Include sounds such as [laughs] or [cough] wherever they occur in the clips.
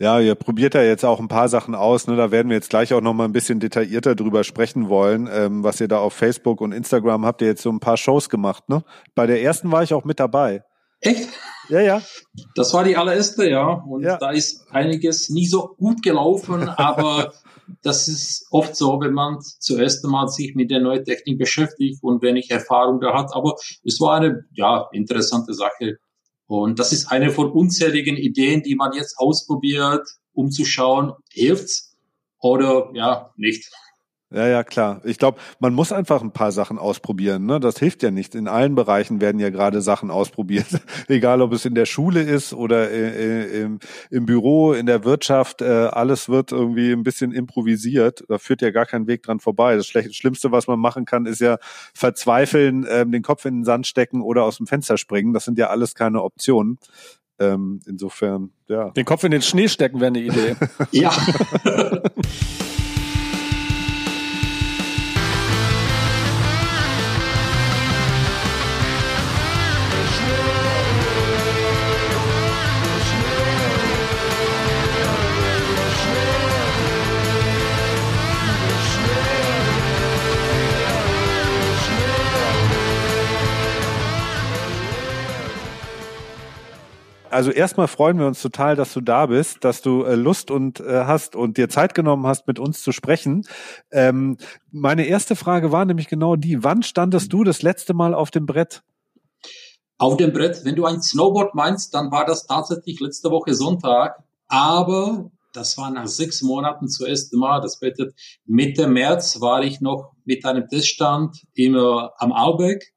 Ja, ihr probiert ja jetzt auch ein paar Sachen aus. Ne? Da werden wir jetzt gleich auch noch mal ein bisschen detaillierter drüber sprechen wollen, ähm, was ihr da auf Facebook und Instagram habt ihr jetzt so ein paar Shows gemacht. Ne? Bei der ersten war ich auch mit dabei. Echt? Ja, ja. Das war die allererste, ja. Und ja. da ist einiges nie so gut gelaufen, [laughs] aber das ist oft so, wenn man zuerst einmal sich mit der neuen Technik beschäftigt und wenig Erfahrung da hat. Aber es war eine, ja, interessante Sache. Und das ist eine von unzähligen Ideen, die man jetzt ausprobiert, um zu schauen, hilft's oder ja, nicht. Ja, ja, klar. Ich glaube, man muss einfach ein paar Sachen ausprobieren. Ne? Das hilft ja nicht. In allen Bereichen werden ja gerade Sachen ausprobiert. [laughs] Egal, ob es in der Schule ist oder äh, äh, im, im, Büro, in der Wirtschaft. Äh, alles wird irgendwie ein bisschen improvisiert. Da führt ja gar kein Weg dran vorbei. Das Schlimmste, was man machen kann, ist ja verzweifeln, äh, den Kopf in den Sand stecken oder aus dem Fenster springen. Das sind ja alles keine Optionen. Ähm, insofern, ja. Den Kopf in den Schnee stecken wäre eine Idee. [laughs] ja. [laughs] also erstmal freuen wir uns total, dass du da bist, dass du äh, Lust und äh, hast und dir Zeit genommen hast, mit uns zu sprechen. Ähm, meine erste Frage war nämlich genau die: Wann standest du das letzte Mal auf dem Brett? Auf dem Brett. Wenn du ein Snowboard meinst, dann war das tatsächlich letzte Woche Sonntag. Aber das war nach sechs Monaten zuerst Mal. Das bedeutet, Mitte März war ich noch mit einem Teststand immer am Aubeck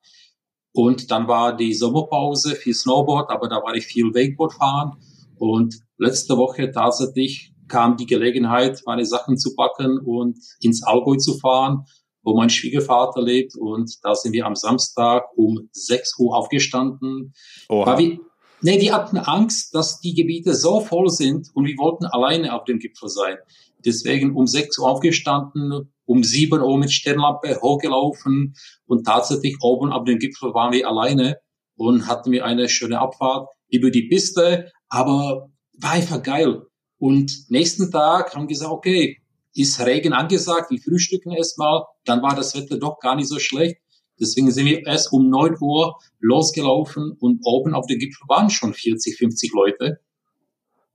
und dann war die Sommerpause für Snowboard, aber da war ich viel Wakeboard fahren. Und letzte Woche tatsächlich kam die Gelegenheit, meine Sachen zu packen und ins Allgäu zu fahren, wo mein Schwiegervater lebt. Und da sind wir am Samstag um 6 Uhr aufgestanden. Oha. Wir, nee, wir hatten Angst, dass die Gebiete so voll sind und wir wollten alleine auf dem Gipfel sein. Deswegen um 6 Uhr aufgestanden, um sieben Uhr mit Sternlampe hochgelaufen und tatsächlich oben auf dem Gipfel waren wir alleine und hatten wir eine schöne Abfahrt über die Piste, aber war einfach geil. Und nächsten Tag haben wir gesagt, okay, ist Regen angesagt, wir frühstücken erstmal, dann war das Wetter doch gar nicht so schlecht. Deswegen sind wir erst um neun Uhr losgelaufen und oben auf dem Gipfel waren schon 40, 50 Leute.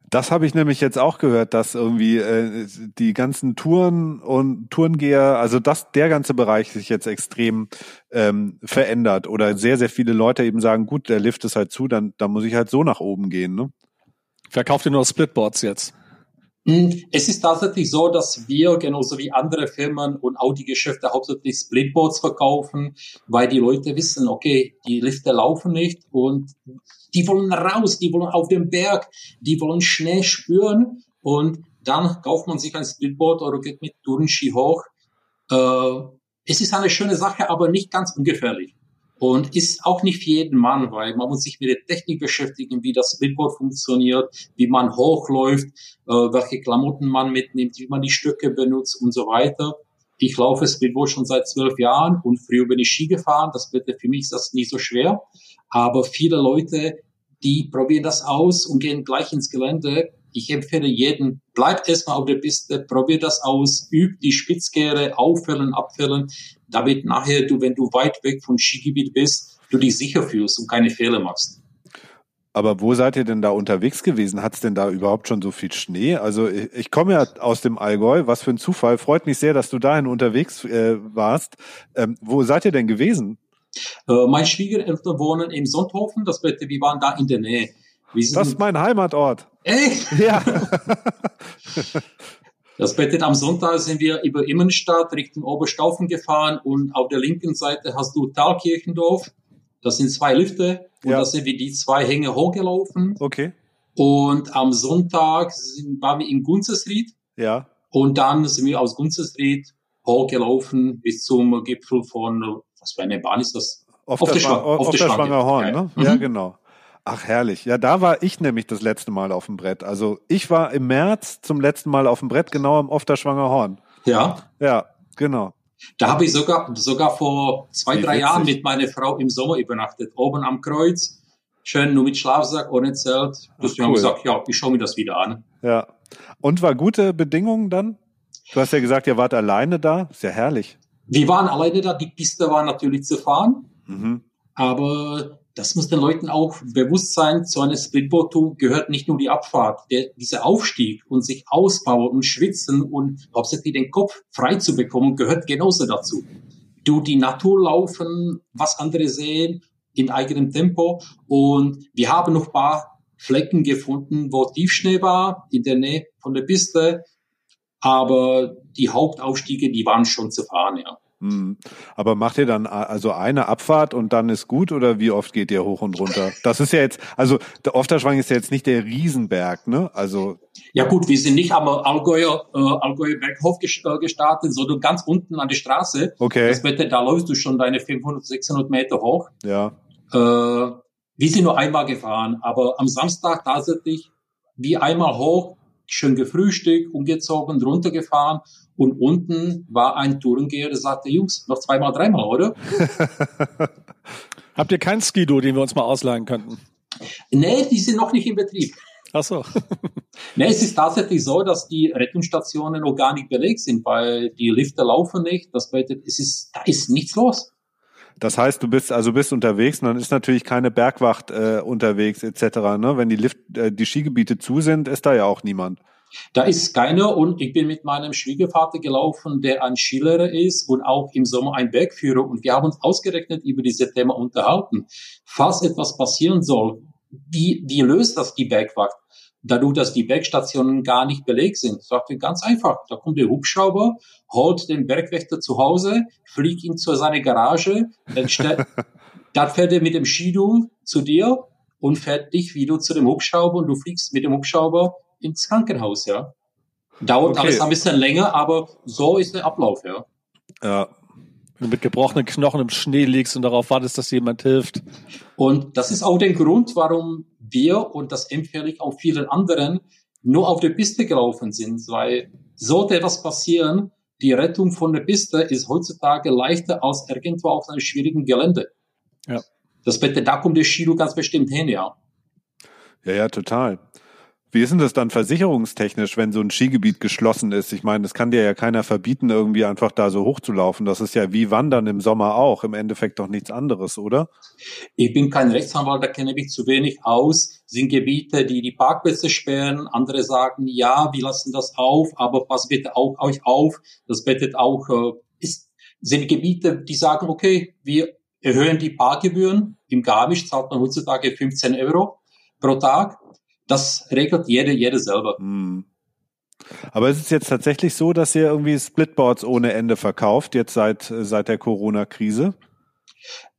Das habe ich nämlich jetzt auch gehört, dass irgendwie äh, die ganzen Touren und Tourengeher, also dass der ganze Bereich sich jetzt extrem ähm, verändert oder sehr, sehr viele Leute eben sagen, gut, der Lift ist halt zu, dann, dann muss ich halt so nach oben gehen. Ne? Verkauft ihr nur Splitboards jetzt? Hm, es ist tatsächlich so, dass wir genauso wie andere Firmen und Audi-Geschäfte hauptsächlich Splitboards verkaufen, weil die Leute wissen, okay, die Lifte laufen nicht und die wollen raus, die wollen auf den Berg, die wollen Schnee spüren und dann kauft man sich ein Splitboard oder geht mit Tourenski hoch. Äh, es ist eine schöne Sache, aber nicht ganz ungefährlich. Und ist auch nicht für jeden Mann, weil man muss sich mit der Technik beschäftigen, wie das Splitboard funktioniert, wie man hochläuft, äh, welche Klamotten man mitnimmt, wie man die Stücke benutzt und so weiter. Ich laufe Splitboard schon seit zwölf Jahren und früher bin ich Ski gefahren. Das bitte für mich ist das nicht so schwer. Aber viele Leute, die probieren das aus und gehen gleich ins Gelände. Ich empfehle jeden, bleibt erstmal auf der Piste, probier das aus, üb die Spitzkehre, auffällen, abfällen damit nachher du, wenn du weit weg von Skigebiet bist, du dich sicher fühlst und keine Fehler machst. Aber wo seid ihr denn da unterwegs gewesen? Hat es denn da überhaupt schon so viel Schnee? Also ich, ich komme ja aus dem Allgäu, was für ein Zufall. Freut mich sehr, dass du dahin unterwegs äh, warst. Ähm, wo seid ihr denn gewesen? Äh, meine Schwiegereltern wohnen im Sonthofen, das bedeutet, wir waren da in der Nähe. das ist mein Heimatort. Echt? [laughs] Ja. [laughs] Das bedeutet, am Sonntag sind wir über Immenstadt Richtung Oberstaufen gefahren und auf der linken Seite hast du Thalkirchendorf. Das sind zwei Lifte und ja. da sind wir die zwei Hänge hochgelaufen. Okay. Und am Sonntag sind, waren wir in Gunzesried. Ja. Und dann sind wir aus Gunzesried hochgelaufen bis zum Gipfel von, was für eine Bahn ist das? Auf, auf der, Schwang, auf, der Schwangerhorn, ne? Mhm. Ja, genau. Ach, herrlich. Ja, da war ich nämlich das letzte Mal auf dem Brett. Also ich war im März zum letzten Mal auf dem Brett, genau am Ofterschwanger Horn. Ja. Ja, genau. Da habe ich sogar, sogar vor zwei, Wie drei witzig. Jahren mit meiner Frau im Sommer übernachtet. Oben am Kreuz. Schön nur mit Schlafsack, ohne Zelt. Das cool. haben gesagt, ja, ich schaue mir das wieder an. Ja, Und war gute Bedingungen dann? Du hast ja gesagt, ihr wart alleine da. Ist ja herrlich. Wir waren alleine da. Die Piste war natürlich zu fahren. Mhm. Aber das muss den Leuten auch bewusst sein, zu einer Splitboard-Tour gehört nicht nur die Abfahrt, der, dieser Aufstieg und sich ausbauen und schwitzen und hauptsächlich den Kopf frei zu bekommen, gehört genauso dazu. Du die Natur laufen, was andere sehen, in eigenem Tempo und wir haben noch paar Flecken gefunden, wo Tiefschnee war, in der Nähe von der Piste, aber die Hauptaufstiege, die waren schon zu fahren, ja. Hm. Aber macht ihr dann also eine Abfahrt und dann ist gut oder wie oft geht ihr hoch und runter? Das ist ja jetzt, also der Ofterschwang ist ja jetzt nicht der Riesenberg, ne? Also ja gut, wir sind nicht am Allgäuer, äh, Allgäuer Berghof äh, gestartet, sondern ganz unten an der Straße. Okay. Das Wetter, da läufst du schon deine 500, 600 Meter hoch. Ja. Äh, wir sind nur einmal gefahren, aber am Samstag tatsächlich wie einmal hoch, schön gefrühstückt, umgezogen, runtergefahren und unten war ein Tourengeher, der sagte, Jungs, noch zweimal, dreimal, oder? [laughs] Habt ihr kein Skido, den wir uns mal ausleihen könnten? Nee, die sind noch nicht in Betrieb. Ach so. [laughs] nee, es ist tatsächlich so, dass die Rettungsstationen noch gar nicht belegt sind, weil die Lifte laufen nicht. Das bedeutet, es ist, da ist nichts los. Das heißt, du bist also bist unterwegs und dann ist natürlich keine Bergwacht äh, unterwegs etc. Ne? Wenn die Lift, äh, die Skigebiete zu sind, ist da ja auch niemand. Da ist keiner und ich bin mit meinem Schwiegervater gelaufen, der ein Skilehrer ist und auch im Sommer ein Bergführer und wir haben uns ausgerechnet über dieses Thema unterhalten. Falls etwas passieren soll, wie, wie löst das die Bergwacht? Dadurch, dass die Bergstationen gar nicht belegt sind, sagt er ganz einfach. Da kommt der Hubschrauber, holt den Bergwächter zu Hause, fliegt ihn zu seiner Garage, dann, [laughs] dann fährt er mit dem Skidu zu dir und fährt dich wieder zu dem Hubschrauber und du fliegst mit dem Hubschrauber ins Krankenhaus, ja. Dauert okay. alles ein bisschen länger, aber so ist der Ablauf, ja. Ja. Wenn du mit gebrochenen Knochen im Schnee liegst und darauf wartest, dass jemand hilft. Und das ist auch der Grund, warum wir, und das empfehle ich auch vielen anderen, nur auf der Piste gelaufen sind, weil sollte etwas passieren, die Rettung von der Piste ist heutzutage leichter als irgendwo auf einem schwierigen Gelände. Ja. Das bitte, da kommt der Skilo ganz bestimmt hin, ja. Ja, ja, total. Wie ist denn das dann versicherungstechnisch, wenn so ein Skigebiet geschlossen ist? Ich meine, das kann dir ja keiner verbieten, irgendwie einfach da so hochzulaufen. Das ist ja wie Wandern im Sommer auch. Im Endeffekt doch nichts anderes, oder? Ich bin kein Rechtsanwalt, da kenne ich zu wenig aus. Sind Gebiete, die die Parkplätze sperren. Andere sagen, ja, wir lassen das auf, aber pass bitte auch euch auf. Das bettet auch, äh, ist, sind Gebiete, die sagen, okay, wir erhöhen die Parkgebühren. Im Garmisch zahlt man heutzutage 15 Euro pro Tag das regelt jede, jede selber. Hm. Aber ist es jetzt tatsächlich so, dass ihr irgendwie Splitboards ohne Ende verkauft, jetzt seit, seit der Corona-Krise?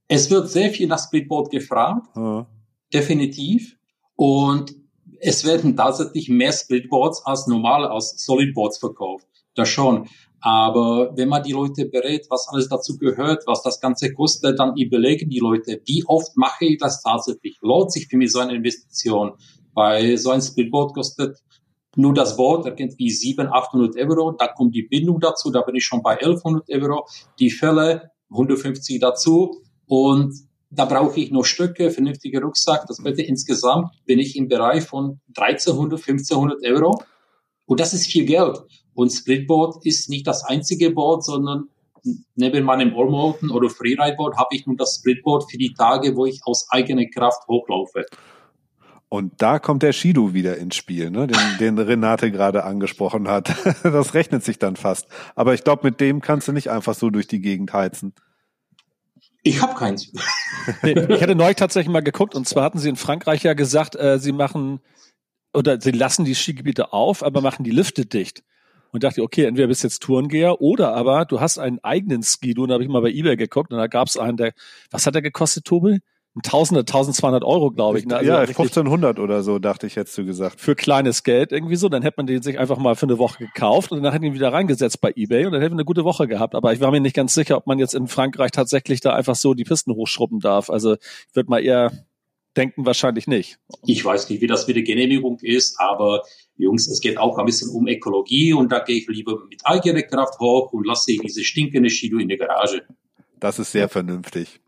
Es wird sehr viel nach Splitboard gefragt. Ja. Definitiv. Und es werden tatsächlich mehr Splitboards als normale, als Solidboards verkauft. Das schon. Aber wenn man die Leute berät, was alles dazu gehört, was das Ganze kostet, dann überlegen die Leute, wie oft mache ich das tatsächlich? Lohnt sich für mich so eine Investition? Weil so ein Speedboat kostet nur das Boot irgendwie 700, 800 Euro. Da kommt die Bindung dazu. Da bin ich schon bei 1100 Euro. Die Fälle 150 dazu. Und da brauche ich noch Stücke, vernünftige Rucksack. Das bitte insgesamt bin ich im Bereich von 1300, 1500 Euro. Und das ist viel Geld. Und Splitboard ist nicht das einzige Board, sondern neben meinem Allmountain oder Freeride-Board habe ich nun das Splitboard für die Tage, wo ich aus eigener Kraft hochlaufe. Und da kommt der Shido wieder ins Spiel, ne? den, den Renate gerade angesprochen hat. [laughs] Das rechnet sich dann fast. Aber ich glaube, mit dem kannst du nicht einfach so durch die Gegend heizen. Ich habe keins. nee, ich hatte neulich tatsächlich mal geguckt und zwar hatten sie in Frankreich ja gesagt, äh, sie machen oder sie lassen die Skigebiete auf, aber machen die Lifte dicht. Und dachte, okay, entweder bist du jetzt Tourengeher oder aber du hast einen eigenen Skido. Und da habe ich mal bei eBay geguckt und da gab es einen, der, was hat der gekostet, Tobi? Ein Tausende, 1200 Euro, glaube ich. Ne? Also ja, 1500 oder so, dachte ich, hättest du gesagt. Für kleines Geld irgendwie so. Dann hätte man den sich einfach mal für eine Woche gekauft und dann hätte ihn wieder reingesetzt bei Ebay und dann hätte man eine gute Woche gehabt. Aber ich war mir nicht ganz sicher, ob man jetzt in Frankreich tatsächlich da einfach so die Pisten hochschrubben darf. Also ich würde mal eher denken, wahrscheinlich nicht. Ich weiß nicht, wie das mit der Genehmigung ist, aber Jungs, es geht auch ein bisschen um Ökologie und da gehe ich lieber mit eigener Kraft hoch und lasse diese stinkende Skido in der Garage. Das ist sehr vernünftig.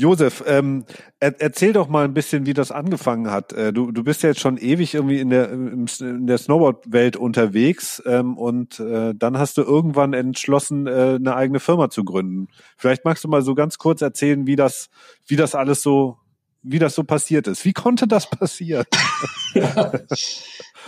Josef, ähm, er, erzähl doch mal ein bisschen, wie das angefangen hat. Äh, du, du bist ja jetzt schon ewig irgendwie in der, in der Snowboard-Welt unterwegs ähm, und äh, dann hast du irgendwann entschlossen, äh, eine eigene Firma zu gründen. Vielleicht magst du mal so ganz kurz erzählen, wie das, wie das alles so, wie das so passiert ist. Wie konnte das [laughs] passieren?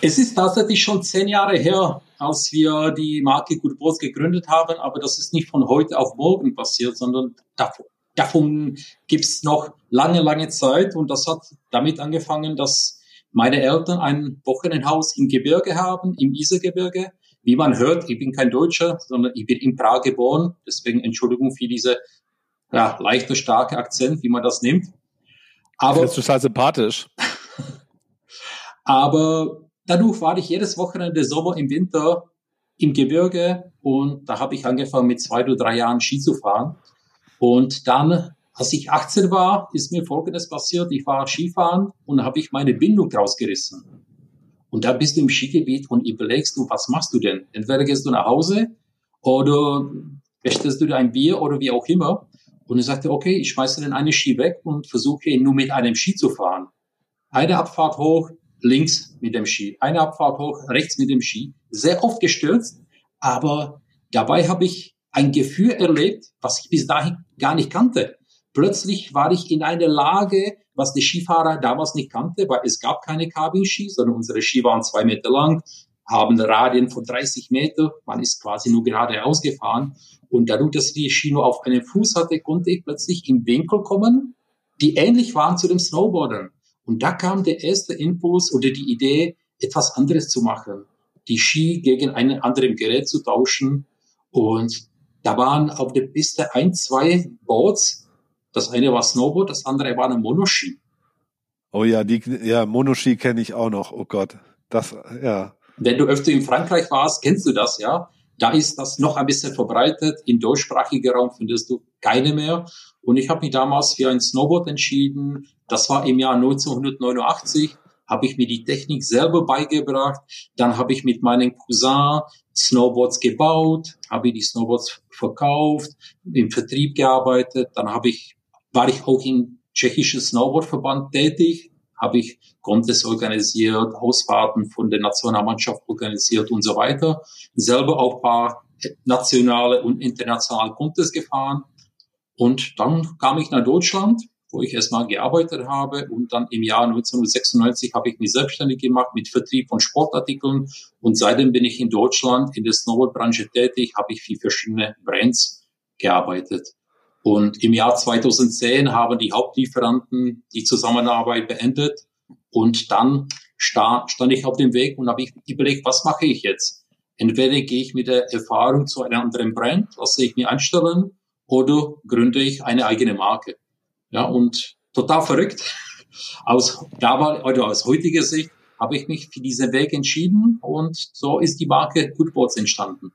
es ist tatsächlich schon zehn Jahre her, als wir die Marke Good Boss gegründet haben, aber das ist nicht von heute auf morgen passiert, sondern davor, davon gibt's noch lange, lange Zeit. Und das hat damit angefangen, dass meine Eltern ein Wochenendhaus im Gebirge haben, im Isergebirge. Wie man hört, ich bin kein Deutscher, sondern ich bin in Prag geboren. Deswegen Entschuldigung für diese ja, leichte, starke Akzent, wie man das nimmt. Aber, das ist total sympathisch. [laughs] aber dadurch war ich jedes Wochenende Sommer im Winter im Gebirge und da habe ich angefangen mit zwei oder drei Jahren Ski zu fahren. Und dann, als ich 18 war, ist mir Folgendes passiert. Ich war Skifahren und habe ich meine Bindung rausgerissen. Und da bist du im Skigebiet und überlegst du, was machst du denn? Entweder gehst du nach Hause oder bestellst du dir ein Bier oder wie auch immer. Und ich sagte, okay, ich schmeiße den einen Ski weg und versuche nur mit einem Ski zu fahren. Eine Abfahrt hoch, links mit dem Ski. Eine Abfahrt hoch, rechts mit dem Ski. Sehr oft gestürzt, aber dabei habe ich ein Gefühl erlebt, was ich bis dahin gar nicht kannte. Plötzlich war ich in einer Lage, was die Skifahrer damals nicht kannte, weil es gab keine Cabin-Ski, sondern unsere Ski waren zwei Meter lang, haben Radien von 30 Meter, man ist quasi nur gerade ausgefahren. Und dadurch, dass die Ski nur auf einem Fuß hatte, konnte ich plötzlich in Winkel kommen, die ähnlich waren zu dem Snowboardern. Und da kam der erste Impuls oder die Idee, etwas anderes zu machen. Die Ski gegen ein anderes Gerät zu tauschen. Und da waren auf der Piste ein, zwei Boards. Das eine war Snowboard, das andere war eine Monoski. Oh ja, die, ja, Monoski kenne ich auch noch. Oh Gott. Das, ja. Wenn du öfter in Frankreich warst, kennst du das, ja? Da ist das noch ein bisschen verbreitet. In deutschsprachiger Raum findest du keine mehr. Und ich habe mich damals für ein Snowboard entschieden. Das war im Jahr 1989 habe ich mir die Technik selber beigebracht. Dann habe ich mit meinem Cousin Snowboards gebaut, habe die Snowboards verkauft, im Vertrieb gearbeitet. Dann habe ich, war ich auch im tschechischen Snowboardverband tätig, habe ich Contests organisiert, Ausfahrten von der Nationalmannschaft organisiert und so weiter. Selber auch paar nationale und internationale Contests gefahren. Und dann kam ich nach Deutschland wo ich erstmal gearbeitet habe und dann im Jahr 1996 habe ich mich selbstständig gemacht mit Vertrieb von Sportartikeln und seitdem bin ich in Deutschland in der Snowboard-Branche tätig, habe ich für verschiedene Brands gearbeitet. Und im Jahr 2010 haben die Hauptlieferanten die Zusammenarbeit beendet und dann stand ich auf dem Weg und habe ich überlegt, was mache ich jetzt? Entweder gehe ich mit der Erfahrung zu einer anderen Brand, lasse ich mir einstellen, oder gründe ich eine eigene Marke. Ja, und total verrückt. Aus damals oder aus heutiger Sicht habe ich mich für diesen Weg entschieden und so ist die Marke Goodboards entstanden.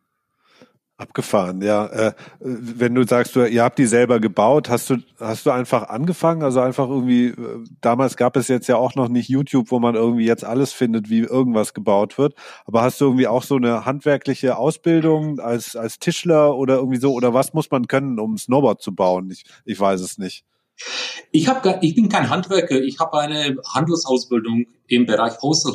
Abgefahren, ja. Äh, wenn du sagst, du, ihr habt die selber gebaut, hast du, hast du einfach angefangen? Also einfach irgendwie, äh, damals gab es jetzt ja auch noch nicht YouTube, wo man irgendwie jetzt alles findet, wie irgendwas gebaut wird. Aber hast du irgendwie auch so eine handwerkliche Ausbildung als, als Tischler oder irgendwie so? Oder was muss man können, um Snowboard zu bauen? Ich, ich weiß es nicht. Ich, hab, ich bin kein Handwerker, ich habe eine Handelsausbildung im Bereich Wholesale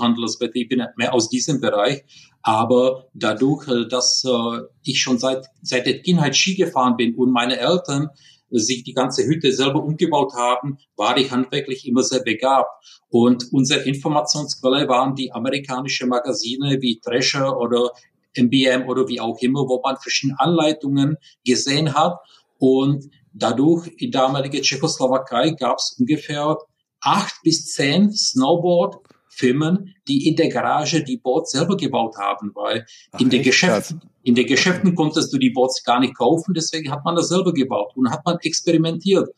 ich bin mehr aus diesem Bereich, aber dadurch, äh, dass äh, ich schon seit, seit der Kindheit Ski gefahren bin und meine Eltern sich die ganze Hütte selber umgebaut haben, war ich handwerklich immer sehr begabt. Und unsere Informationsquelle waren die amerikanischen Magazine wie Thrasher oder MBM oder wie auch immer, wo man verschiedene Anleitungen gesehen hat. Und Dadurch in damaliger Tschechoslowakei gab es ungefähr acht bis zehn Snowboard-Firmen, die in der Garage die Boards selber gebaut haben, weil Ach, in, den Geschäften, in den Geschäften konntest du die Boards gar nicht kaufen, deswegen hat man das selber gebaut und hat man experimentiert.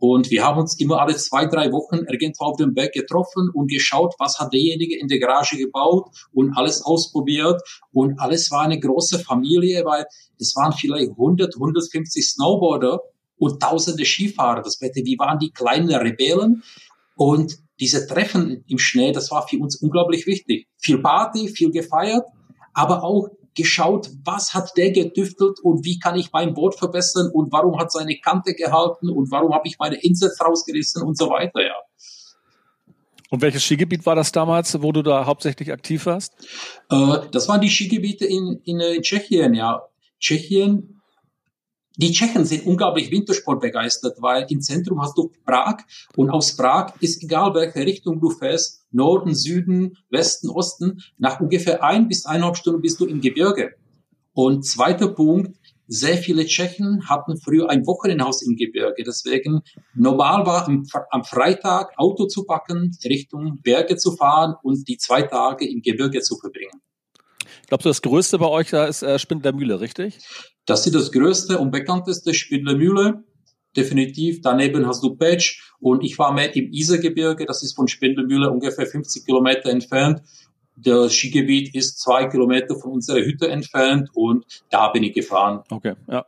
Und wir haben uns immer alle zwei, drei Wochen irgendwo auf dem Berg getroffen und geschaut, was hat derjenige in der Garage gebaut und alles ausprobiert. Und alles war eine große Familie, weil es waren vielleicht 100, 150 Snowboarder und tausende Skifahrer. Das Wetter, wie waren die kleinen Rebellen. Und diese Treffen im Schnee, das war für uns unglaublich wichtig. Viel Party, viel gefeiert, aber auch geschaut, was hat der getüftelt und wie kann ich mein Boot verbessern und warum hat seine Kante gehalten und warum habe ich meine Insets rausgerissen und so weiter, ja. Und welches Skigebiet war das damals, wo du da hauptsächlich aktiv warst? Äh, das waren die Skigebiete in, in, in Tschechien, ja. Tschechien die Tschechen sind unglaublich Wintersport begeistert, weil im Zentrum hast du Prag und aus Prag ist egal welche Richtung du fährst, Norden, Süden, Westen, Osten, nach ungefähr ein bis eineinhalb Stunden bist du im Gebirge. Und zweiter Punkt, sehr viele Tschechen hatten früher ein Wochenendhaus im Gebirge. Deswegen normal war am, Freitag Auto zu packen, Richtung Berge zu fahren und die zwei Tage im Gebirge zu verbringen. Glaubst du, das Größte bei euch da ist äh, Spindler Mühle, richtig? Das ist das größte und bekannteste Spindler Mühle. Definitiv. Daneben hast du Petsch und ich war mehr im Isergebirge. Das ist von Spindlermühle ungefähr 50 Kilometer entfernt. Das Skigebiet ist zwei Kilometer von unserer Hütte entfernt und da bin ich gefahren. Okay, ja.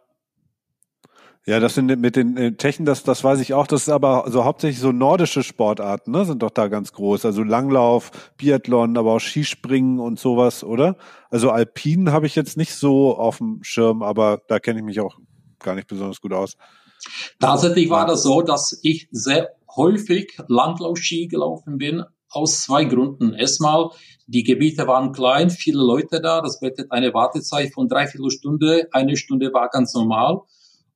Ja, das sind mit den äh, Tschechen, das, das weiß ich auch. Das ist aber so hauptsächlich so nordische Sportarten, ne, sind doch da ganz groß. Also Langlauf, Biathlon, aber auch Skispringen und sowas, oder? Also Alpinen habe ich jetzt nicht so auf dem Schirm, aber da kenne ich mich auch gar nicht besonders gut aus. Tatsächlich war das so, dass ich sehr häufig Langlaufski gelaufen bin, aus zwei Gründen. Erstmal, die Gebiete waren klein, viele Leute da, das bedeutet eine Wartezeit von dreiviertel Stunde, eine Stunde war ganz normal.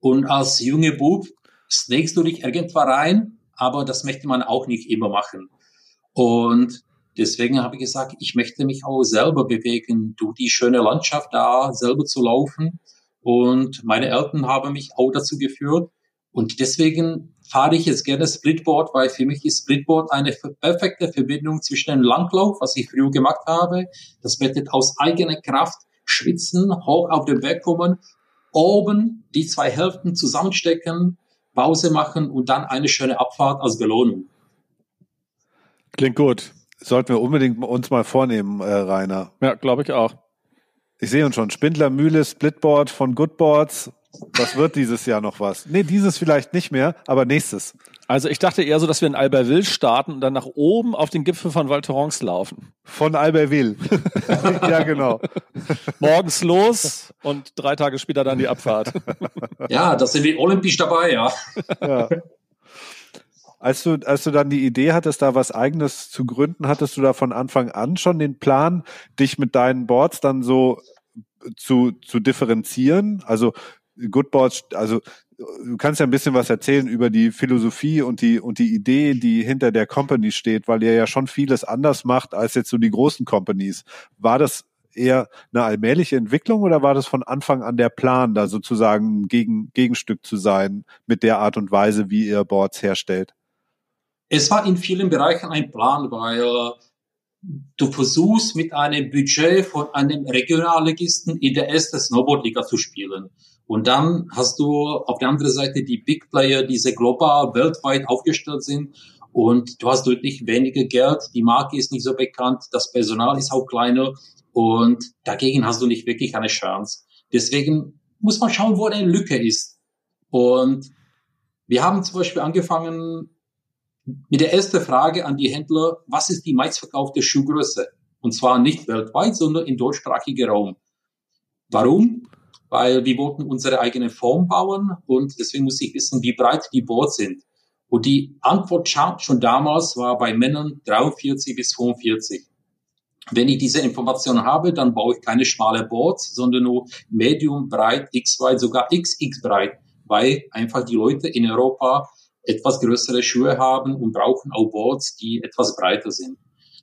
Und als junge Bub snakest du dich irgendwo rein, aber das möchte man auch nicht immer machen. Und deswegen habe ich gesagt, ich möchte mich auch selber bewegen, durch die schöne Landschaft da selber zu laufen. Und meine Eltern haben mich auch dazu geführt. Und deswegen fahre ich jetzt gerne Splitboard, weil für mich ist Splitboard eine perfekte Verbindung zwischen dem Langlauf, was ich früher gemacht habe. Das bedeutet aus eigener Kraft schwitzen, hoch auf den Berg kommen oben die zwei Hälften zusammenstecken, Pause machen und dann eine schöne Abfahrt als Belohnung. Klingt gut. Sollten wir unbedingt uns mal vornehmen, äh, Rainer. Ja, glaube ich auch. Ich sehe uns schon. Spindler Mühle, Splitboard von Goodboards. Was wird dieses Jahr noch was? Nee, dieses vielleicht nicht mehr, aber nächstes. Also ich dachte eher so, dass wir in Albertville starten und dann nach oben auf den Gipfel von Val Thorens laufen. Von Albertville. [laughs] ja, genau. Morgens los und drei Tage später dann die Abfahrt. ja, das sind wir olympisch dabei, ja. ja. Als du, als du dann die Idee hattest, da was eigenes zu gründen, hattest du da von Anfang an schon den Plan, dich mit deinen Boards dann so zu, zu differenzieren? Also Goodboards, also du kannst ja ein bisschen was erzählen über die Philosophie und die und die Idee, die hinter der Company steht, weil ihr ja schon vieles anders macht als jetzt so die großen Companies. War das eher eine allmähliche Entwicklung oder war das von Anfang an der Plan, da sozusagen Gegen, Gegenstück zu sein mit der Art und Weise, wie ihr Boards herstellt? Es war in vielen Bereichen ein Plan, weil du versuchst mit einem Budget von einem Regionalligisten in der ersten Snowboardliga zu spielen. Und dann hast du auf der anderen Seite die Big Player, die sehr global, weltweit aufgestellt sind. Und du hast deutlich weniger Geld, die Marke ist nicht so bekannt, das Personal ist auch kleiner und dagegen hast du nicht wirklich eine Chance. Deswegen muss man schauen, wo eine Lücke ist. Und wir haben zum Beispiel angefangen mit der ersten Frage an die Händler, was ist die meistverkaufte Schuhgröße? Und zwar nicht weltweit, sondern im deutschsprachigen Raum. Warum? Weil wir wollten unsere eigene Form bauen und deswegen muss ich wissen, wie breit die Boards sind. Und die Antwort schon damals war bei Männern 43 bis 45. Wenn ich diese Information habe, dann baue ich keine schmale Boards, sondern nur medium breit, x weit, sogar xx breit, weil einfach die Leute in Europa etwas größere Schuhe haben und brauchen auch Boards, die etwas breiter sind.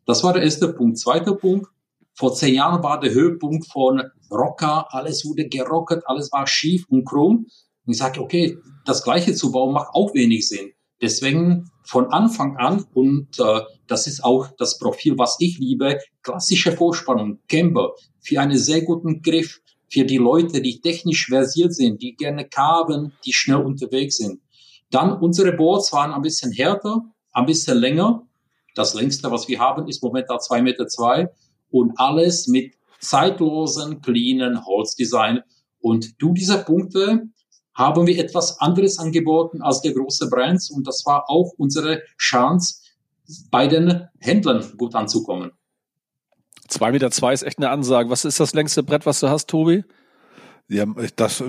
Das war der erste Punkt. Zweiter Punkt, vor zehn Jahren war der Höhepunkt von Rocker, alles wurde gerockert, alles war schief und krumm. Und ich sage, okay, das Gleiche zu bauen macht auch wenig Sinn. Deswegen von Anfang an, und äh, das ist auch das Profil, was ich liebe, klassische Vorspannung, Camber, für einen sehr guten Griff, für die Leute, die technisch versiert sind, die gerne kaben, die schnell unterwegs sind. Dann unsere Boards waren ein bisschen härter, ein bisschen länger. Das längste, was wir haben, ist momentan zwei Meter. zwei und alles mit zeitlosen, cleanen Holzdesign. Und du diese Punkte haben wir etwas anderes angeboten als der große Brands und das war auch unsere Chance, bei den Händlern gut anzukommen. Zwei Meter zwei ist echt eine Ansage. Was ist das längste Brett, was du hast, Tobi? Ja, das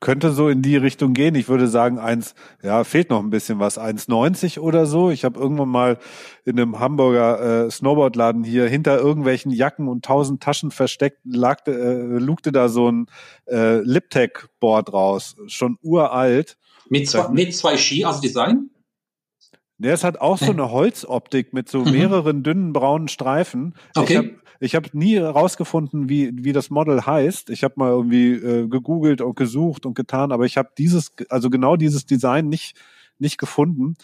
könnte so in die Richtung gehen. Ich würde sagen, eins, ja, fehlt noch ein bisschen was, 1,90 oder so. Ich habe irgendwann mal in einem Hamburger äh, Snowboardladen hier hinter irgendwelchen Jacken und tausend Taschen versteckt, lag, äh, lugte da so ein äh, Liptech-Board raus, schon uralt. Mit zwei, mit zwei Ski als Design? Der es hat auch so eine Holzoptik mit so mhm. mehreren dünnen braunen Streifen. Okay. Ich habe hab nie herausgefunden, wie, wie das Model heißt. Ich habe mal irgendwie äh, gegoogelt und gesucht und getan, aber ich habe dieses, also genau dieses Design nicht, nicht gefunden.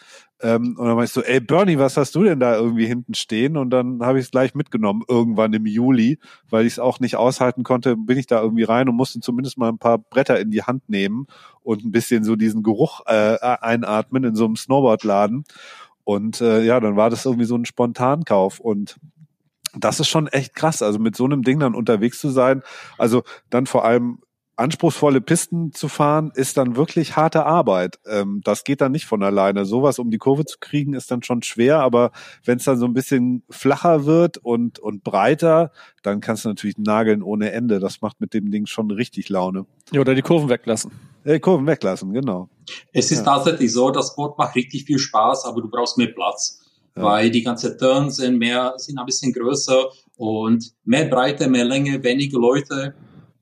Ähm, und dann war ich so, ey Bernie, was hast du denn da irgendwie hinten stehen? Und dann habe ich es gleich mitgenommen, irgendwann im Juli, weil ich es auch nicht aushalten konnte, bin ich da irgendwie rein und musste zumindest mal ein paar Bretter in die Hand nehmen und ein bisschen so diesen Geruch äh, einatmen in so einem Snowboardladen. Und äh, ja, dann war das irgendwie so ein Spontankauf. Und das ist schon echt krass. Also mit so einem Ding dann unterwegs zu sein, also dann vor allem anspruchsvolle Pisten zu fahren, ist dann wirklich harte Arbeit. Ähm, das geht dann nicht von alleine. Sowas um die Kurve zu kriegen, ist dann schon schwer, aber wenn es dann so ein bisschen flacher wird und, und breiter, dann kannst du natürlich nageln ohne Ende. Das macht mit dem Ding schon richtig Laune. Ja, oder die Kurven weglassen. Die Kurven weglassen, genau. Es ist ja. tatsächlich so, das Boot macht richtig viel Spaß, aber du brauchst mehr Platz. Ja. Weil die ganzen Turns sind mehr, sind ein bisschen größer und mehr Breite, mehr Länge, wenige Leute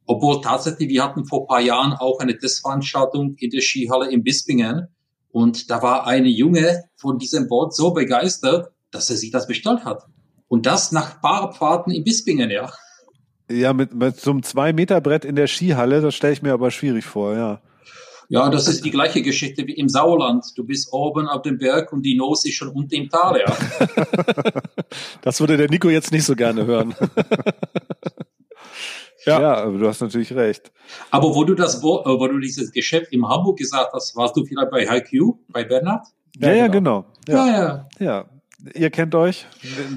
obwohl tatsächlich, wir hatten vor paar Jahren auch eine Testveranstaltung in der Skihalle in Bispingen. Und da war eine Junge von diesem Boot so begeistert, dass er sich das bestellt hat. Und das nach Fahrradfahrten in Bispingen, ja. Ja, mit, mit so einem Zwei-Meter-Brett in der Skihalle, das stelle ich mir aber schwierig vor, ja. Ja, das ist die gleiche Geschichte wie im Sauerland. Du bist oben auf dem Berg und die Nose ist schon unten im Tal, ja. [laughs] das würde der Nico jetzt nicht so gerne hören. Ja. ja, aber du hast natürlich recht. Aber wo du das, wo, äh, wo du dieses Geschäft in Hamburg gesagt hast, warst du vielleicht bei HiQ, bei Bernhard? Ja, ja, genau. Ja, ja. ja. ja. Ihr kennt euch,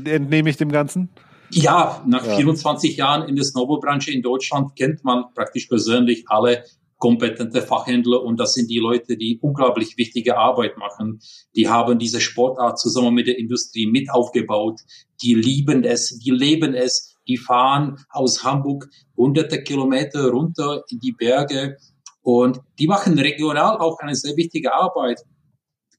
entnehme ich dem Ganzen? Ja, nach ja. 24 Jahren in der Snowboardbranche in Deutschland kennt man praktisch persönlich alle kompetente Fachhändler und das sind die Leute, die unglaublich wichtige Arbeit machen. Die haben diese Sportart zusammen mit der Industrie mit aufgebaut. Die lieben es, die leben es, die fahren aus Hamburg hunderte Kilometer runter in die Berge und die machen regional auch eine sehr wichtige Arbeit.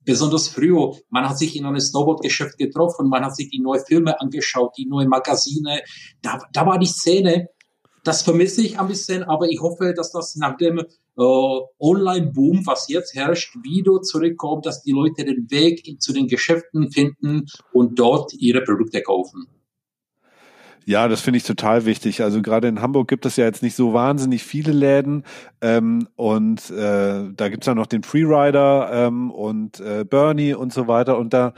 Besonders früher, man hat sich in einem Snowboard-Geschäft getroffen, man hat sich die neuen Filme angeschaut, die neuen Magazine. Da, da war die Szene, das vermisse ich ein bisschen, aber ich hoffe, dass das nach dem äh, Online-Boom, was jetzt herrscht, wieder zurückkommt, dass die Leute den Weg zu den Geschäften finden und dort ihre Produkte kaufen. Ja, das finde ich total wichtig. Also gerade in Hamburg gibt es ja jetzt nicht so wahnsinnig viele Läden ähm, und äh, da gibt's ja noch den Freerider ähm, und äh, Bernie und so weiter und da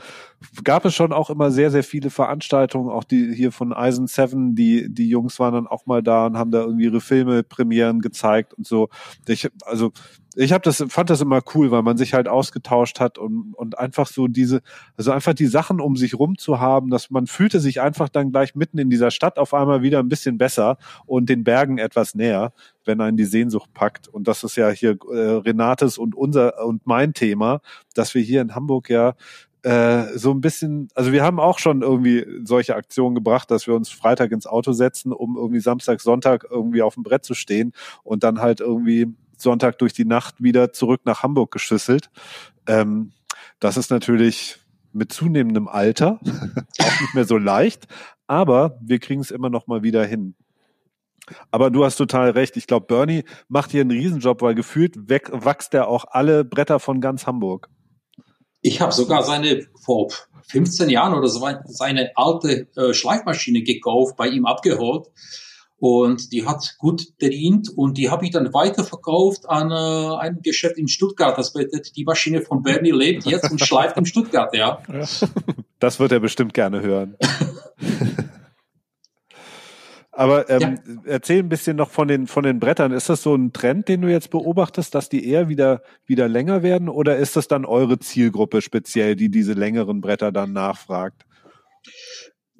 gab es schon auch immer sehr, sehr viele Veranstaltungen, auch die hier von Eisen Seven, die, die Jungs waren dann auch mal da und haben da irgendwie ihre Filme, Premieren gezeigt und so. Ich, also ich habe das, fand das immer cool, weil man sich halt ausgetauscht hat und, und einfach so diese, also einfach die Sachen um sich rum zu haben, dass man fühlte sich einfach dann gleich mitten in dieser Stadt auf einmal wieder ein bisschen besser und den Bergen etwas näher, wenn einen die Sehnsucht packt. Und das ist ja hier äh, Renates und unser und mein Thema, dass wir hier in Hamburg ja äh, so ein bisschen, also wir haben auch schon irgendwie solche Aktionen gebracht, dass wir uns Freitag ins Auto setzen, um irgendwie Samstag, Sonntag irgendwie auf dem Brett zu stehen und dann halt irgendwie Sonntag durch die Nacht wieder zurück nach Hamburg geschüsselt. Ähm, das ist natürlich mit zunehmendem Alter [laughs] auch nicht mehr so leicht, aber wir kriegen es immer noch mal wieder hin. Aber du hast total recht. Ich glaube, Bernie macht hier einen Riesenjob, weil gefühlt weg, wächst er auch alle Bretter von ganz Hamburg. Ich habe sogar seine vor 15 Jahren oder so seine alte äh, Schleifmaschine gekauft, bei ihm abgeholt. Und die hat gut verdient und die habe ich dann weiterverkauft an äh, ein Geschäft in Stuttgart. Das bedeutet, die Maschine von Bernie lebt jetzt und schleift in Stuttgart, ja. [laughs] Das wird er bestimmt gerne hören. [laughs] Aber ähm, ja. erzähl ein bisschen noch von den von den Brettern. Ist das so ein Trend, den du jetzt beobachtest, dass die eher wieder wieder länger werden, oder ist das dann eure Zielgruppe speziell, die diese längeren Bretter dann nachfragt?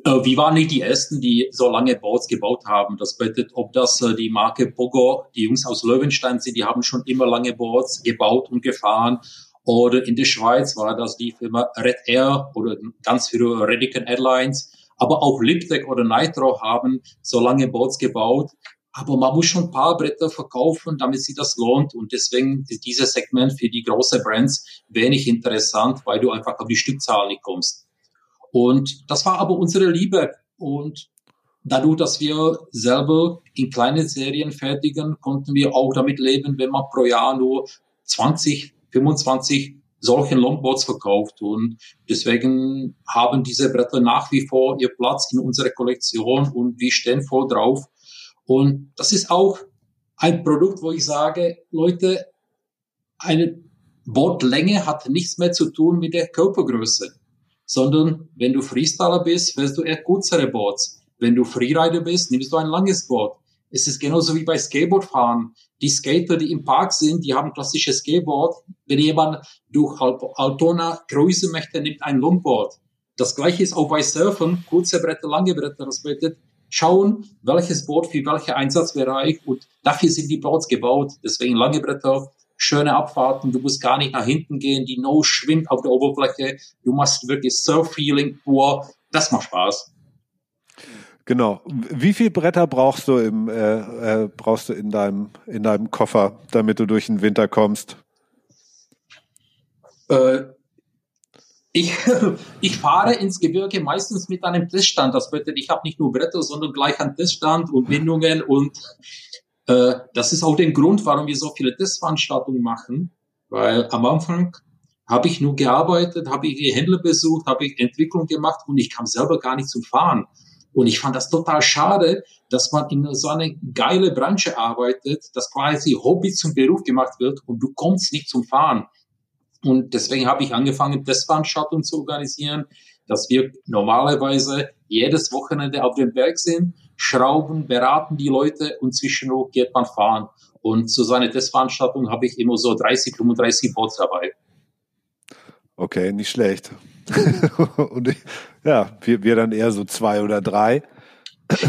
Äh, wir waren nicht die ersten, die so lange Boards gebaut haben. Das bedeutet, ob das äh, die Marke Pogo, die Jungs aus Löwenstein sind, die haben schon immer lange Boards gebaut und gefahren. Oder in der Schweiz war das die Firma Red Air oder ganz früher Redican Airlines aber auch Liptech oder Nitro haben so lange Boards gebaut. Aber man muss schon ein paar Bretter verkaufen, damit sich das lohnt. Und deswegen ist dieses Segment für die großen Brands wenig interessant, weil du einfach auf die Stückzahl nicht kommst. Und das war aber unsere Liebe. Und dadurch, dass wir selber in kleinen Serien fertigen, konnten wir auch damit leben, wenn man pro Jahr nur 20, 25 solchen Longboards verkauft. Und deswegen haben diese Bretter nach wie vor ihr Platz in unserer Kollektion und wir stehen voll drauf. Und das ist auch ein Produkt, wo ich sage, Leute, eine Bordlänge hat nichts mehr zu tun mit der Körpergröße, sondern wenn du Freestyler bist, wirst du eher kürzere Boards. Wenn du Freerider bist, nimmst du ein langes Board. Es ist genauso wie bei Skateboardfahren. Die Skater, die im Park sind, die haben klassisches Skateboard. Wenn jemand durch Altona Größe möchte, nimmt ein Longboard. Das gleiche ist auch bei Surfen, kurze Bretter, lange Bretter. Das bedeutet, schauen, welches Board für welcher Einsatzbereich und dafür sind die Boards gebaut. Deswegen lange Bretter, schöne Abfahrten, du musst gar nicht nach hinten gehen, die Nose schwimmt auf der Oberfläche, du machst wirklich Surf-Feeling pur, das macht Spaß. Genau. Wie viel Bretter brauchst du im äh, äh, brauchst du in deinem in deinem Koffer, damit du durch den Winter kommst? Äh, ich, [laughs] ich fahre ins Gebirge meistens mit einem Teststand. Das bedeutet, ich habe nicht nur Bretter, sondern gleich einen Teststand und Bindungen und äh, das ist auch der Grund, warum wir so viele Testveranstaltungen machen, weil am Anfang habe ich nur gearbeitet, habe ich Händler besucht, habe ich Entwicklung gemacht und ich kam selber gar nicht zum Fahren. Und ich fand das total schade, dass man in so eine geile Branche arbeitet, dass quasi Hobby zum Beruf gemacht wird und du kommst nicht zum Fahren. Und deswegen habe ich angefangen, Testveranstaltungen zu organisieren, dass wir normalerweise jedes Wochenende auf dem Berg sind, schrauben, beraten die Leute und zwischendurch geht man fahren. Und zu so einer Testveranstaltung habe ich immer so 30, 35 Bots dabei. Okay, nicht schlecht. [laughs] und ich, ja, wir, wir dann eher so zwei oder drei.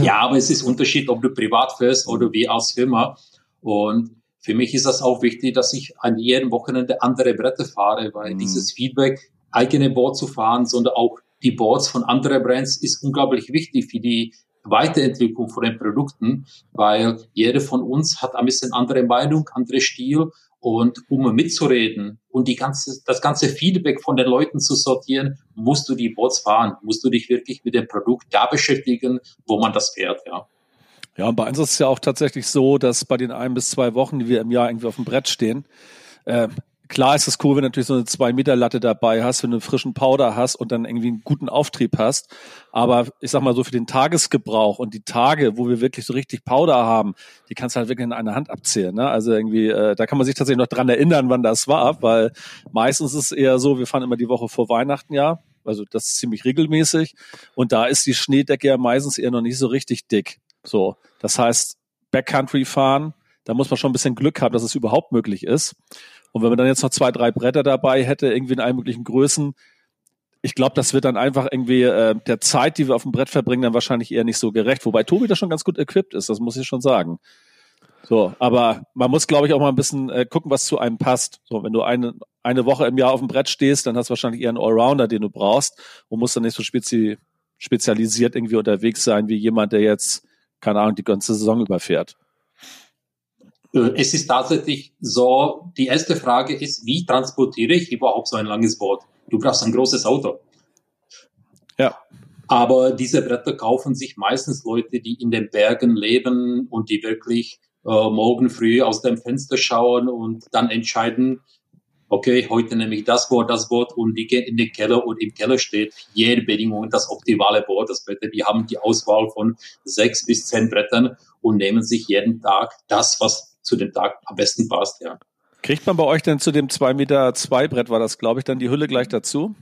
Ja, aber es ist Unterschied, ob du privat fährst oder wie als Firma. Und für mich ist das auch wichtig, dass ich an jedem Wochenende andere Bretter fahre, weil mhm. dieses Feedback, eigene Board zu fahren, sondern auch die Boards von anderen Brands ist unglaublich wichtig für die Weiterentwicklung von den Produkten, weil jeder von uns hat ein bisschen andere Meinung, andere Stil und um mitzureden und die ganze, das ganze Feedback von den Leuten zu sortieren, musst du die Boards fahren, musst du dich wirklich mit dem Produkt da beschäftigen, wo man das fährt, ja. Ja, und bei uns ist es ja auch tatsächlich so, dass bei den ein bis zwei Wochen, die wir im Jahr irgendwie auf dem Brett stehen, äh, klar ist es cool, wenn du natürlich so eine zwei Meter Latte dabei hast, wenn du einen frischen Powder hast und dann irgendwie einen guten Auftrieb hast. Aber ich sag mal so für den Tagesgebrauch und die Tage, wo wir wirklich so richtig Powder haben, die kannst du halt wirklich in einer Hand abzählen. Ne? Also irgendwie, äh, da kann man sich tatsächlich noch dran erinnern, wann das war, weil meistens ist es eher so, wir fahren immer die Woche vor Weihnachten ja. Also das ist ziemlich regelmäßig. Und da ist die Schneedecke ja meistens eher noch nicht so richtig dick. So, das heißt, Backcountry fahren, da muss man schon ein bisschen Glück haben, dass es überhaupt möglich ist. Und wenn man dann jetzt noch zwei, drei Bretter dabei hätte, irgendwie in allen möglichen Größen, ich glaube, das wird dann einfach irgendwie äh, der Zeit, die wir auf dem Brett verbringen, dann wahrscheinlich eher nicht so gerecht. Wobei Tobi da schon ganz gut equipped ist, das muss ich schon sagen. So, aber man muss, glaube ich, auch mal ein bisschen äh, gucken, was zu einem passt. So, wenn du eine, eine Woche im Jahr auf dem Brett stehst, dann hast du wahrscheinlich eher einen Allrounder, den du brauchst und musst dann nicht so spezi spezialisiert irgendwie unterwegs sein, wie jemand, der jetzt, keine Ahnung, die ganze Saison überfährt. Äh, es ist tatsächlich so, die erste Frage ist, wie transportiere ich überhaupt so ein langes Boot? Du brauchst ein großes Auto. Ja. Aber diese Bretter kaufen sich meistens Leute, die in den Bergen leben und die wirklich äh, morgen früh aus dem Fenster schauen und dann entscheiden, okay, heute nehme ich das Board, das Board und die gehen in den Keller und im Keller steht jede Bedingung das optimale Board. Das bedeutet, die haben die Auswahl von sechs bis zehn Brettern und nehmen sich jeden Tag das, was zu dem Tag am besten passt, ja. Kriegt man bei euch denn zu dem 2 Meter 2 Brett, war das, glaube ich, dann die Hülle gleich dazu?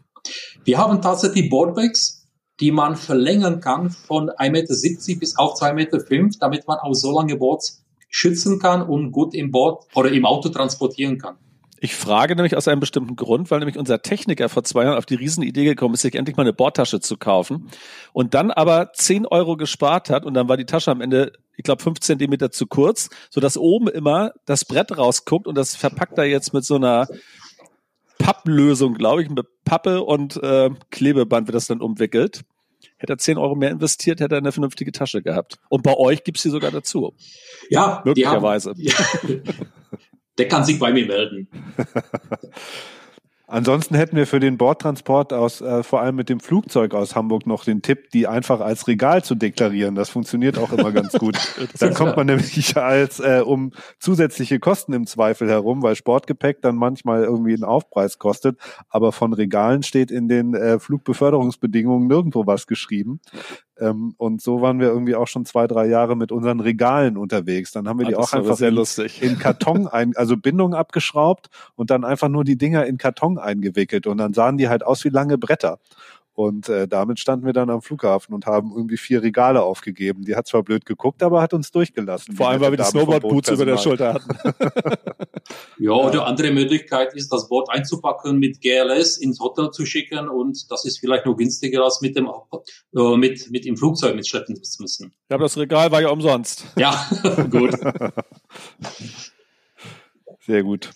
Wir haben tatsächlich Boardbags, die man verlängern kann von 1,70 Meter bis auf 2,5 Meter, damit man auch so lange Boards schützen kann und gut im Board oder im Auto transportieren kann. Ich frage nämlich aus einem bestimmten Grund, weil nämlich unser Techniker vor zwei Jahren auf die Riesenidee gekommen ist, sich endlich mal eine Bordtasche zu kaufen und dann aber 10 Euro gespart hat und dann war die Tasche am Ende, ich glaube, fünf Zentimeter zu kurz, so dass oben immer das Brett rausguckt und das verpackt er jetzt mit so einer Papplösung, glaube ich, mit Pappe und äh, Klebeband wird das dann umwickelt Hätte er 10 Euro mehr investiert, hätte er eine vernünftige Tasche gehabt. Und bei euch gibt's die sogar dazu. Ja, möglicherweise. Haben, [laughs] ja. Der kann sich bei mir melden. [laughs] Ansonsten hätten wir für den Bordtransport aus, äh, vor allem mit dem Flugzeug aus Hamburg noch den Tipp, die einfach als Regal zu deklarieren. Das funktioniert auch immer ganz gut. [laughs] da kommt man nämlich als äh, um zusätzliche Kosten im Zweifel herum, weil Sportgepäck dann manchmal irgendwie einen Aufpreis kostet. Aber von Regalen steht in den äh, Flugbeförderungsbedingungen nirgendwo was geschrieben. Ähm, und so waren wir irgendwie auch schon zwei, drei Jahre mit unseren Regalen unterwegs. Dann haben wir ah, die auch einfach sehr in, lustig. in Karton [laughs] ein, also Bindung abgeschraubt und dann einfach nur die Dinger in Karton eingewickelt. Und dann sahen die halt aus wie lange Bretter. Und äh, damit standen wir dann am Flughafen und haben irgendwie vier Regale aufgegeben. Die hat zwar blöd geguckt, aber hat uns durchgelassen. Vor allem, weil wir die Snowboard-Boots über der Schulter hatten. [laughs] ja, oder andere Möglichkeit ist, das Boot einzupacken, mit GLS ins Hotel zu schicken und das ist vielleicht noch günstiger als mit dem äh, mit, mit im Flugzeug mitschleppen zu müssen. Ja, aber das Regal war ja umsonst. Ja, [laughs] gut. [laughs] Sehr gut.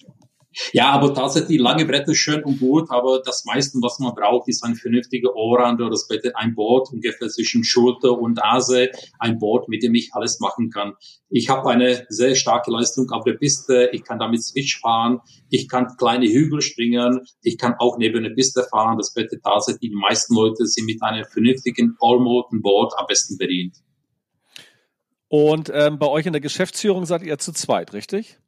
Ja, aber tatsächlich lange Bretter schön und gut, aber das meiste, was man braucht, ist ein vernünftiger Allrounder. Das bedeutet ein Boot ungefähr zwischen Schulter und Nase, ein Boot, mit dem ich alles machen kann. Ich habe eine sehr starke Leistung auf der Piste, ich kann damit Switch fahren, ich kann kleine Hügel springen, ich kann auch neben der Piste fahren. Das bedeutet tatsächlich, die meisten Leute sind mit einem vernünftigen All-Moden-Boot am besten bedient. Und ähm, bei euch in der Geschäftsführung seid ihr zu zweit, richtig?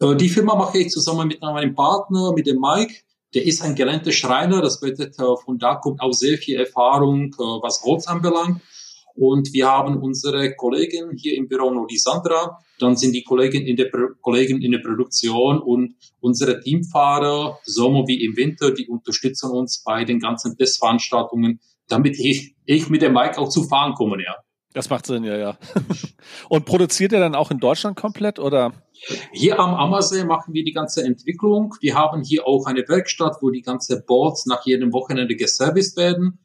Äh, die Firma mache ich zusammen mit meinem Partner, mit dem Mike. Der ist ein gelernter Schreiner, das bedeutet, äh, von da kommt auch sehr viel Erfahrung, äh, was Holz anbelangt. Und wir haben unsere Kollegen hier im Büro noch die Sandra, dann sind die Kollegen in der, Kollegen in der Produktion und unsere Teamfahrer, Sommer wie im Winter, die unterstützen uns bei den ganzen Testveranstaltungen, damit ich, ich mit dem Mike auch zu fahren komme, ja. Das macht Sinn, ja, ja. [laughs] Und produziert er dann auch in Deutschland komplett oder? Hier am Ammersee machen wir die ganze Entwicklung. Wir haben hier auch eine Werkstatt, wo die ganze Boards nach jedem Wochenende geserviced werden.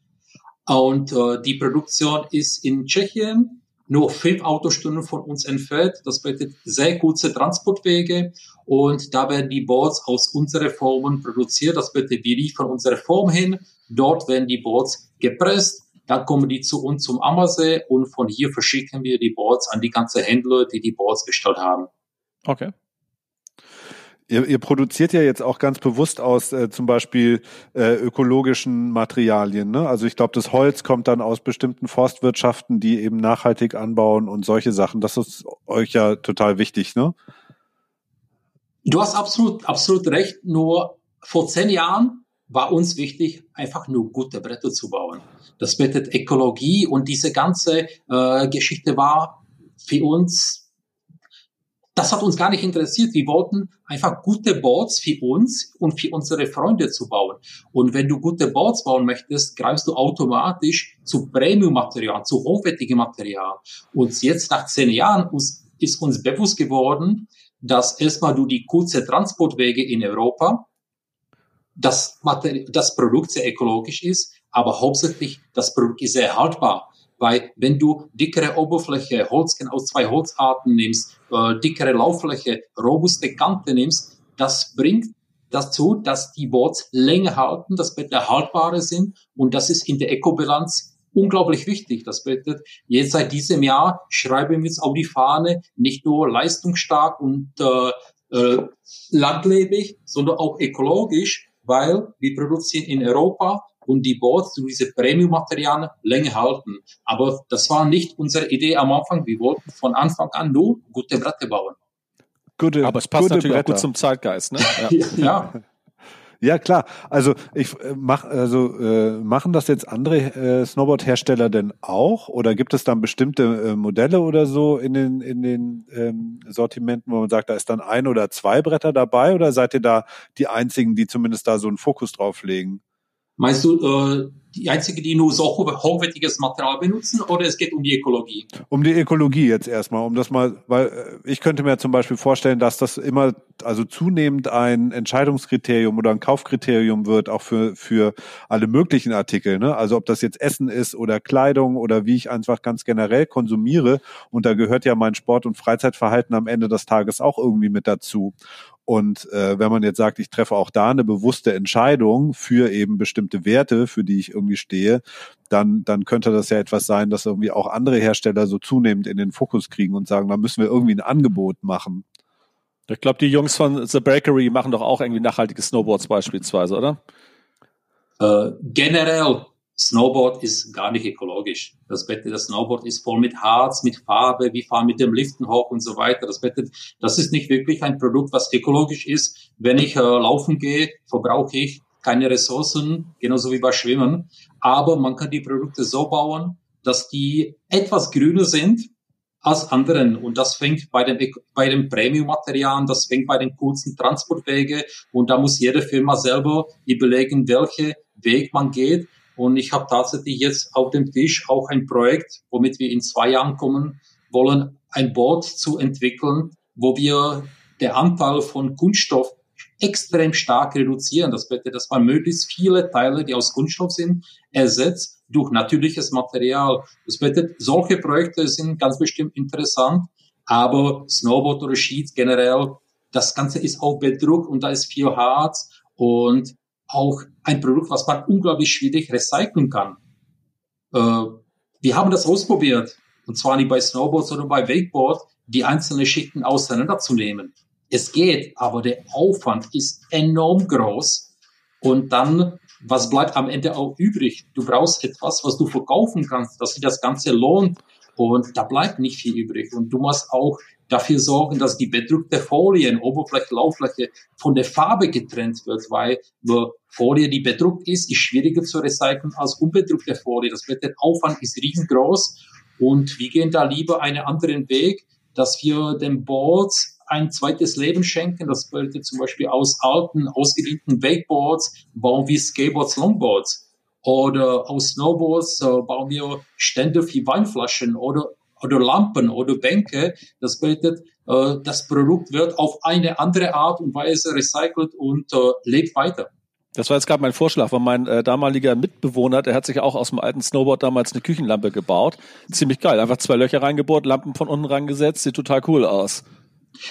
Und äh, die Produktion ist in Tschechien, nur fünf Autostunden von uns entfernt. Das bedeutet sehr kurze Transportwege. Und da werden die Boards aus unseren Formen produziert. Das bedeutet, wir liefern unsere Form hin. Dort werden die Boards gepresst dann kommen die zu uns zum Ammersee und von hier verschicken wir die Boards an die ganze Händler, die die Boards bestellt haben. Okay. Ihr, ihr produziert ja jetzt auch ganz bewusst aus äh, zum Beispiel äh, ökologischen Materialien. Ne? Also ich glaube, das Holz kommt dann aus bestimmten Forstwirtschaften, die eben nachhaltig anbauen und solche Sachen. Das ist euch ja total wichtig, ne? Du hast absolut, absolut recht. Nur vor zehn Jahren war uns wichtig, einfach nur gute Bretter zu bauen. Das bedeutet Ökologie und diese ganze äh, Geschichte war für uns, das hat uns gar nicht interessiert. Wir wollten einfach gute Boards für uns und für unsere Freunde zu bauen. Und wenn du gute Boards bauen möchtest, greifst du automatisch zu Premium-Material, zu hochwertigem Material. Und jetzt nach zehn Jahren ist uns bewusst geworden, dass erstmal du die kurze Transportwege in Europa das, das Produkt sehr ökologisch ist, aber hauptsächlich das Produkt ist sehr haltbar. Weil wenn du dickere Oberfläche, Holzkern aus zwei Holzarten nimmst, äh, dickere Lauffläche, robuste Kante nimmst, das bringt dazu, dass die Boards länger halten, dass Blätter haltbarer sind und das ist in der Ecobilanz unglaublich wichtig. Das bedeutet, jetzt seit diesem Jahr schreiben wir uns auf die Fahne nicht nur leistungsstark und äh, äh, landlebig, sondern auch ökologisch weil wir produzieren in Europa und die Boards durch diese Premium-Materialien länger halten. Aber das war nicht unsere Idee am Anfang. Wir wollten von Anfang an nur gute Bretter bauen. Gute, Aber es passt natürlich Bretter. auch gut zum Zeitgeist. Ne? [laughs] Ja. ja. Ja, klar. Also ich äh, mach, also äh, machen das jetzt andere äh, Snowboard-Hersteller denn auch? Oder gibt es dann bestimmte äh, Modelle oder so in den in den ähm, Sortimenten, wo man sagt, da ist dann ein oder zwei Bretter dabei? Oder seid ihr da die einzigen, die zumindest da so einen Fokus drauf legen? Meinst du, äh, die einzige, die nur so hochwertiges Material benutzen oder es geht um die Ökologie? Um die Ökologie jetzt erstmal, um das mal, weil äh, ich könnte mir zum Beispiel vorstellen, dass das immer, also zunehmend ein Entscheidungskriterium oder ein Kaufkriterium wird, auch für, für alle möglichen Artikel. Ne? Also ob das jetzt Essen ist oder Kleidung oder wie ich einfach ganz generell konsumiere. Und da gehört ja mein Sport- und Freizeitverhalten am Ende des Tages auch irgendwie mit dazu. Und äh, wenn man jetzt sagt, ich treffe auch da eine bewusste Entscheidung für eben bestimmte Werte, für die ich irgendwie stehe, dann, dann könnte das ja etwas sein, dass irgendwie auch andere Hersteller so zunehmend in den Fokus kriegen und sagen, da müssen wir irgendwie ein Angebot machen. Ich glaube, die Jungs von The Bakery machen doch auch irgendwie nachhaltige Snowboards beispielsweise, oder? Äh, generell, Snowboard ist gar nicht ökologisch. Das Bett, das Snowboard ist voll mit Harz, mit Farbe, wir fahren mit dem Liften hoch und so weiter. Das Bett, das ist nicht wirklich ein Produkt, was ökologisch ist. Wenn ich äh, laufen gehe, verbrauche ich keine Ressourcen, genauso wie bei Schwimmen. Aber man kann die Produkte so bauen, dass die etwas grüner sind als anderen. Und das fängt bei den, bei den Premium-Materialien, das fängt bei den kurzen Transportwege. Und da muss jede Firma selber überlegen, welche Weg man geht. Und ich habe tatsächlich jetzt auf dem Tisch auch ein Projekt, womit wir in zwei Jahren kommen wollen, ein Board zu entwickeln, wo wir der Anteil von Kunststoff extrem stark reduzieren. Das bedeutet, dass man möglichst viele Teile, die aus Kunststoff sind, ersetzt durch natürliches Material. Das bedeutet, solche Projekte sind ganz bestimmt interessant, aber Snowboard oder Skis generell, das Ganze ist auch bedruckt und da ist viel Harz und auch ein Produkt, was man unglaublich schwierig recyceln kann. Äh, wir haben das ausprobiert, und zwar nicht bei Snowboard, sondern bei Wakeboard, die einzelnen Schichten auseinanderzunehmen. Es geht, aber der Aufwand ist enorm groß. Und dann, was bleibt am Ende auch übrig? Du brauchst etwas, was du verkaufen kannst, dass sich das Ganze lohnt. Und da bleibt nicht viel übrig. Und du musst auch dafür sorgen, dass die bedruckte Folien, Oberfläche, Lauffläche von der Farbe getrennt wird, weil Folie, die bedruckt ist, ist schwieriger zu recyceln als unbedruckte Folie. Das bedeutet, Aufwand ist riesengroß und wir gehen da lieber einen anderen Weg, dass wir den Boards ein zweites Leben schenken. Das bedeutet zum Beispiel aus alten, ausgedienten Wakeboards bauen wir Skateboards, Longboards. Oder aus Snowboards äh, bauen wir Stände für Weinflaschen oder, oder Lampen oder Bänke. Das bedeutet, äh, das Produkt wird auf eine andere Art und Weise recycelt und äh, lebt weiter. Das war jetzt gerade mein Vorschlag, weil mein äh, damaliger Mitbewohner, der hat sich auch aus dem alten Snowboard damals eine Küchenlampe gebaut. Ziemlich geil. Einfach zwei Löcher reingebohrt, Lampen von unten reingesetzt, sieht total cool aus.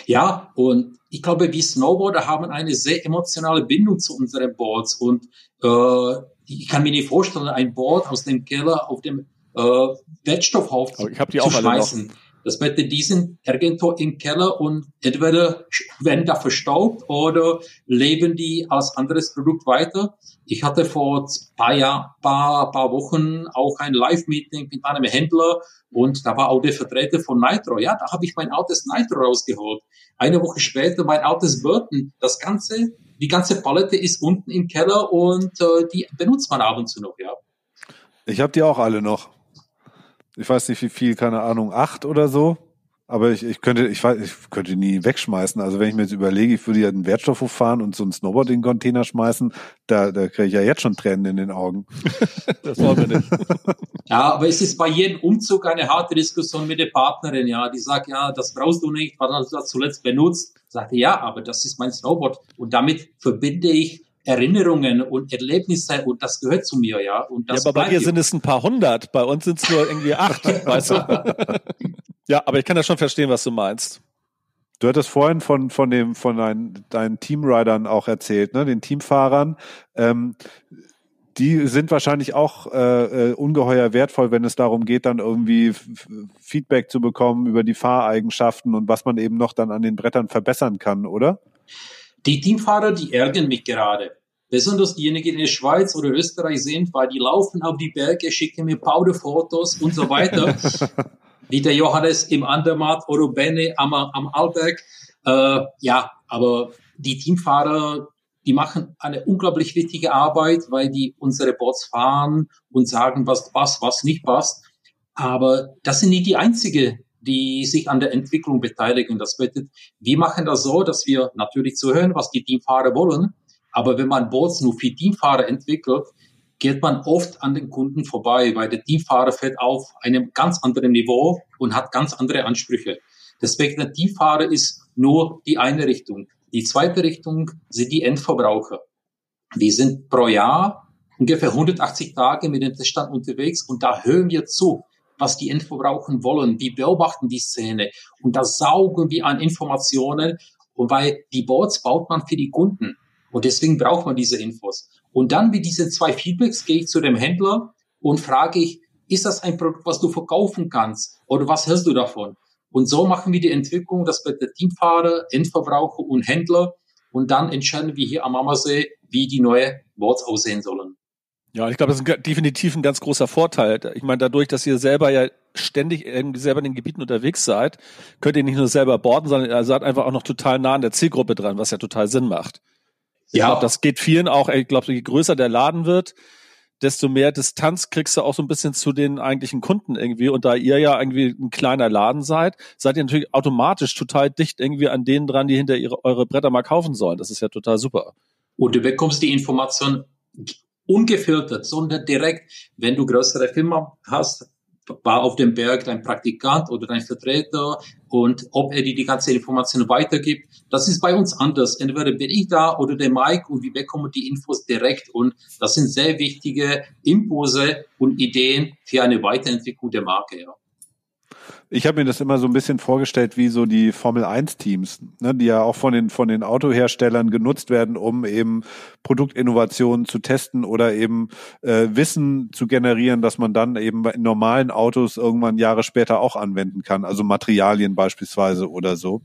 Ja, und ich glaube, wir Snowboarder haben eine sehr emotionale Bindung zu unseren Boards und äh, ich kann mir nicht vorstellen, ein Board aus dem Keller auf dem äh, Wertstoffhaufen zu schmeißen. Das bedeutet, die sind irgendwo im Keller und entweder werden da verstaubt oder leben die als anderes Produkt weiter. Ich hatte vor paar Jahr, paar, paar Wochen auch ein Live-Meeting mit einem Händler und da war auch der Vertreter von Nitro. Ja, da habe ich mein altes Nitro rausgeholt. Eine Woche später mein altes Burton. Das ganze, die ganze Palette ist unten im Keller und äh, die benutzt man ab und zu noch, ja. Ich habe die auch alle noch ich weiß nicht wie viel, keine Ahnung, acht oder so. Aber ich, ich könnte, ich weiß, ich könnte nie wegschmeißen. Also wenn ich mir jetzt überlege, ich würde ja einen Wertstoffhof fahren und so einen Snowboard in den Container schmeißen, da, da kriege ich ja jetzt schon Tränen in den Augen. [laughs] das wollen wir nicht. Ja, aber es ist bei jedem Umzug eine harte Diskussion mit der Partnerin, ja. Die sagt, ja, das brauchst du nicht, was hast du das zuletzt benutzt? Sagte, ja, aber das ist mein Snowboard. Und damit verbinde ich Erinnerungen und Erlebnisse und das gehört zu mir, ja. Und das ja, aber bei dir sind es ein paar hundert, bei uns sind es nur irgendwie acht, [laughs] weißt du? ja, aber ich kann ja schon verstehen, was du meinst. Du hattest vorhin von, von dem, von deinen, deinen Teamridern auch erzählt, ne, den Teamfahrern. Ähm, die sind wahrscheinlich auch äh, äh ungeheuer wertvoll, wenn es darum geht, dann irgendwie Feedback zu bekommen über die Fahreigenschaften und was man eben noch dann an den Brettern verbessern kann, oder? Die Teamfahrer, die ärgern mich gerade. Besonders diejenigen, die in der Schweiz oder Österreich sind, weil die laufen auf die Berge, schicken mir Powderfotos und so weiter. [laughs] Wie der Johannes im Andermatt oder Benne am, am Alberg. Äh, ja, aber die Teamfahrer, die machen eine unglaublich wichtige Arbeit, weil die unsere Bots fahren und sagen, was passt, was nicht passt. Aber das sind nicht die einzige die sich an der Entwicklung beteiligen. Das bedeutet, wir machen das so, dass wir natürlich zuhören, was die Teamfahrer wollen. Aber wenn man Boards nur für Teamfahrer entwickelt, geht man oft an den Kunden vorbei, weil der Teamfahrer fährt auf einem ganz anderen Niveau und hat ganz andere Ansprüche. Deswegen der Teamfahrer ist nur die eine Richtung. Die zweite Richtung sind die Endverbraucher. Wir sind pro Jahr ungefähr 180 Tage mit dem Teststand unterwegs und da hören wir zu was die Endverbraucher wollen. Wir beobachten die Szene und da saugen wir an Informationen und weil die Boards baut man für die Kunden und deswegen braucht man diese Infos. Und dann mit diesen zwei Feedbacks gehe ich zu dem Händler und frage ich, ist das ein Produkt, was du verkaufen kannst? Oder was hältst du davon? Und so machen wir die Entwicklung, dass bei der Teamfahrer, Endverbraucher und Händler und dann entscheiden wir hier am Ammersee, wie die neue Boards aussehen sollen. Ja, ich glaube, das ist definitiv ein ganz großer Vorteil. Ich meine, dadurch, dass ihr selber ja ständig irgendwie selber in den Gebieten unterwegs seid, könnt ihr nicht nur selber boarden, sondern ihr seid einfach auch noch total nah an der Zielgruppe dran, was ja total Sinn macht. Ich ja. glaube, das geht vielen auch, ich glaube, je größer der Laden wird, desto mehr Distanz kriegst du auch so ein bisschen zu den eigentlichen Kunden irgendwie. Und da ihr ja irgendwie ein kleiner Laden seid, seid ihr natürlich automatisch total dicht irgendwie an denen dran, die hinter ihre, eure Bretter mal kaufen sollen. Das ist ja total super. Und du bekommst die Information ungefiltert, sondern direkt, wenn du größere Firma hast, war auf dem Berg dein Praktikant oder dein Vertreter und ob er dir die ganze Information weitergibt, das ist bei uns anders. Entweder bin ich da oder der Mike und wir bekommen die Infos direkt und das sind sehr wichtige Impulse und Ideen für eine Weiterentwicklung der Marke. Ja. Ich habe mir das immer so ein bisschen vorgestellt wie so die Formel 1 Teams, ne, die ja auch von den von den Autoherstellern genutzt werden, um eben Produktinnovationen zu testen oder eben äh, Wissen zu generieren, dass man dann eben in normalen Autos irgendwann Jahre später auch anwenden kann, also Materialien beispielsweise oder so.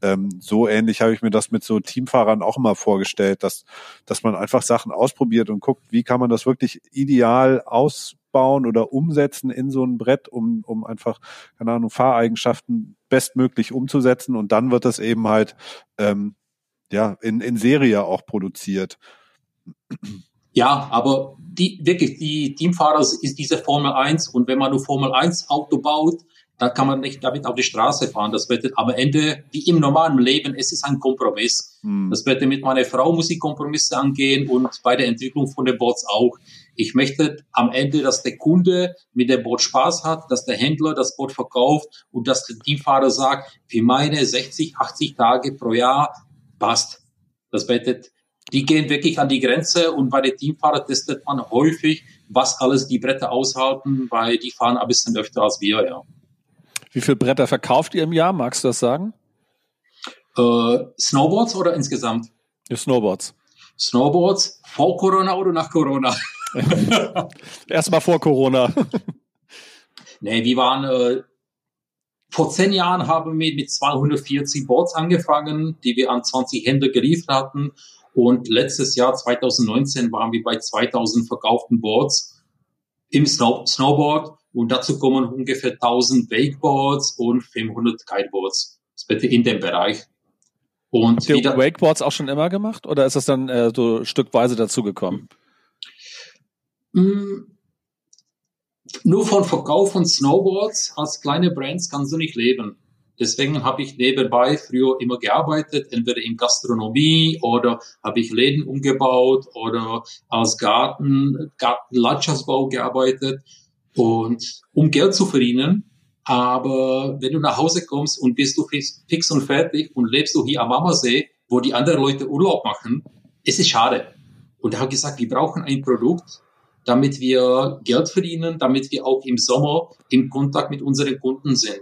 Ähm, so ähnlich habe ich mir das mit so Teamfahrern auch immer vorgestellt, dass dass man einfach Sachen ausprobiert und guckt, wie kann man das wirklich ideal aus bauen oder umsetzen in so ein Brett, um, um einfach, keine Ahnung, Fahreigenschaften bestmöglich umzusetzen und dann wird das eben halt ähm, ja in, in Serie auch produziert. Ja, aber die wirklich, die Teamfahrer ist diese Formel 1 und wenn man nur Formel 1 Auto baut, dann kann man nicht damit auf die Straße fahren. Das wird am Ende, wie im normalen Leben, es ist ein Kompromiss. Hm. Das wird mit meiner Frau muss ich Kompromisse angehen und bei der Entwicklung von den Bots auch. Ich möchte am Ende, dass der Kunde mit dem Boot Spaß hat, dass der Händler das Boot verkauft und dass der Teamfahrer sagt, für meine 60, 80 Tage pro Jahr passt. Das bedeutet, die gehen wirklich an die Grenze und bei den Teamfahrern testet man häufig, was alles die Bretter aushalten, weil die fahren ein bisschen öfter als wir, ja. Wie viele Bretter verkauft ihr im Jahr? Magst du das sagen? Äh, Snowboards oder insgesamt? Ja, Snowboards. Snowboards vor Corona oder nach Corona? [laughs] Erstmal vor Corona. [laughs] nee, wir waren, äh, vor zehn Jahren haben wir mit 240 Boards angefangen, die wir an 20 Hände geliefert hatten. Und letztes Jahr, 2019, waren wir bei 2000 verkauften Boards im Snow Snowboard. Und dazu kommen ungefähr 1000 Wakeboards und 500 Kiteboards. Das bitte in dem Bereich. Und Habt ihr Wakeboards auch schon immer gemacht oder ist das dann äh, so stückweise dazugekommen? Hm, nur von Verkauf von Snowboards als kleine Brands kannst du nicht leben. Deswegen habe ich nebenbei früher immer gearbeitet, entweder in Gastronomie oder habe ich Läden umgebaut oder als Garten, Gartenlandschaftsbau gearbeitet und um Geld zu verdienen. Aber wenn du nach Hause kommst und bist du fix, fix und fertig und lebst du hier am Ammersee, wo die anderen Leute Urlaub machen, es ist schade. Und er hat gesagt, wir brauchen ein Produkt, damit wir Geld verdienen, damit wir auch im Sommer im Kontakt mit unseren Kunden sind.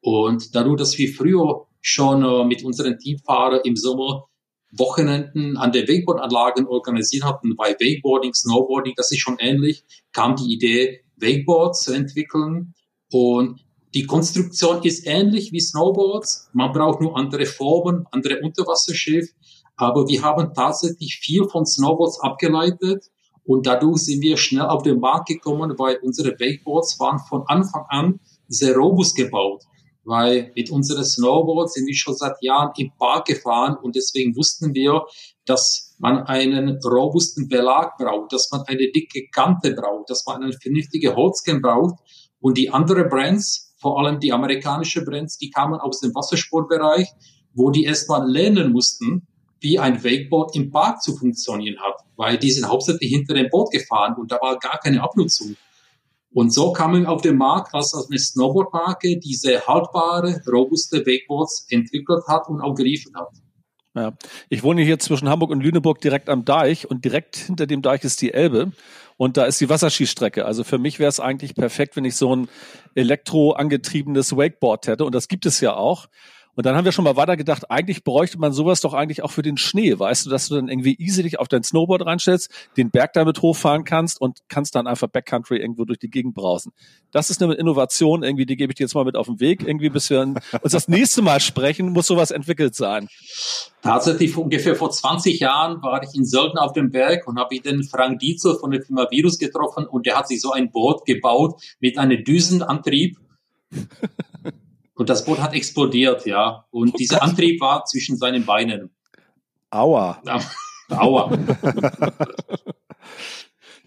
Und dadurch, dass wir früher schon äh, mit unseren Teamfahrern im Sommer Wochenenden an den Wakeboardanlagen organisiert hatten, bei Wakeboarding, Snowboarding, das ist schon ähnlich, kam die Idee, Wakeboards zu entwickeln. Und die Konstruktion ist ähnlich wie Snowboards. Man braucht nur andere Formen, andere Unterwasserschiff. Aber wir haben tatsächlich viel von Snowboards abgeleitet und dadurch sind wir schnell auf den Markt gekommen, weil unsere Wakeboards waren von Anfang an sehr robust gebaut. Weil mit unseren Snowboards sind wir schon seit Jahren im Park gefahren und deswegen wussten wir, dass man einen robusten Belag braucht, dass man eine dicke Kante braucht, dass man eine vernünftige Holzkern braucht. Und die anderen Brands, vor allem die amerikanischen Brands, die kamen aus dem Wassersportbereich, wo die erstmal lernen mussten, wie ein Wakeboard im Park zu funktionieren hat, weil die sind hauptsächlich hinter dem Boot gefahren und da war gar keine Abnutzung. Und so kamen auf den Markt als eine Snowboardmarke diese haltbare, robuste Wakeboards entwickelt hat und auch geliefert hat. Ja. Ich wohne hier zwischen Hamburg und Lüneburg direkt am Deich und direkt hinter dem Deich ist die Elbe und da ist die Wasserskistrecke. Also für mich wäre es eigentlich perfekt, wenn ich so ein elektroangetriebenes Wakeboard hätte und das gibt es ja auch. Und dann haben wir schon mal weiter gedacht, eigentlich bräuchte man sowas doch eigentlich auch für den Schnee, weißt du, dass du dann irgendwie easy dich auf dein Snowboard reinstellst, den Berg damit hochfahren kannst und kannst dann einfach Backcountry irgendwo durch die Gegend brausen. Das ist eine Innovation, irgendwie, die gebe ich dir jetzt mal mit auf den Weg. Irgendwie, bis wir uns das nächste Mal sprechen, muss sowas entwickelt sein. Tatsächlich ungefähr vor 20 Jahren war ich in Sölden auf dem Berg und habe ich den Frank Dietzel von der Firma Virus getroffen und der hat sich so ein Boot gebaut mit einem Düsenantrieb. Und das Boot hat explodiert, ja. Und oh dieser Gott. Antrieb war zwischen seinen Beinen. Aua. Aua. [laughs]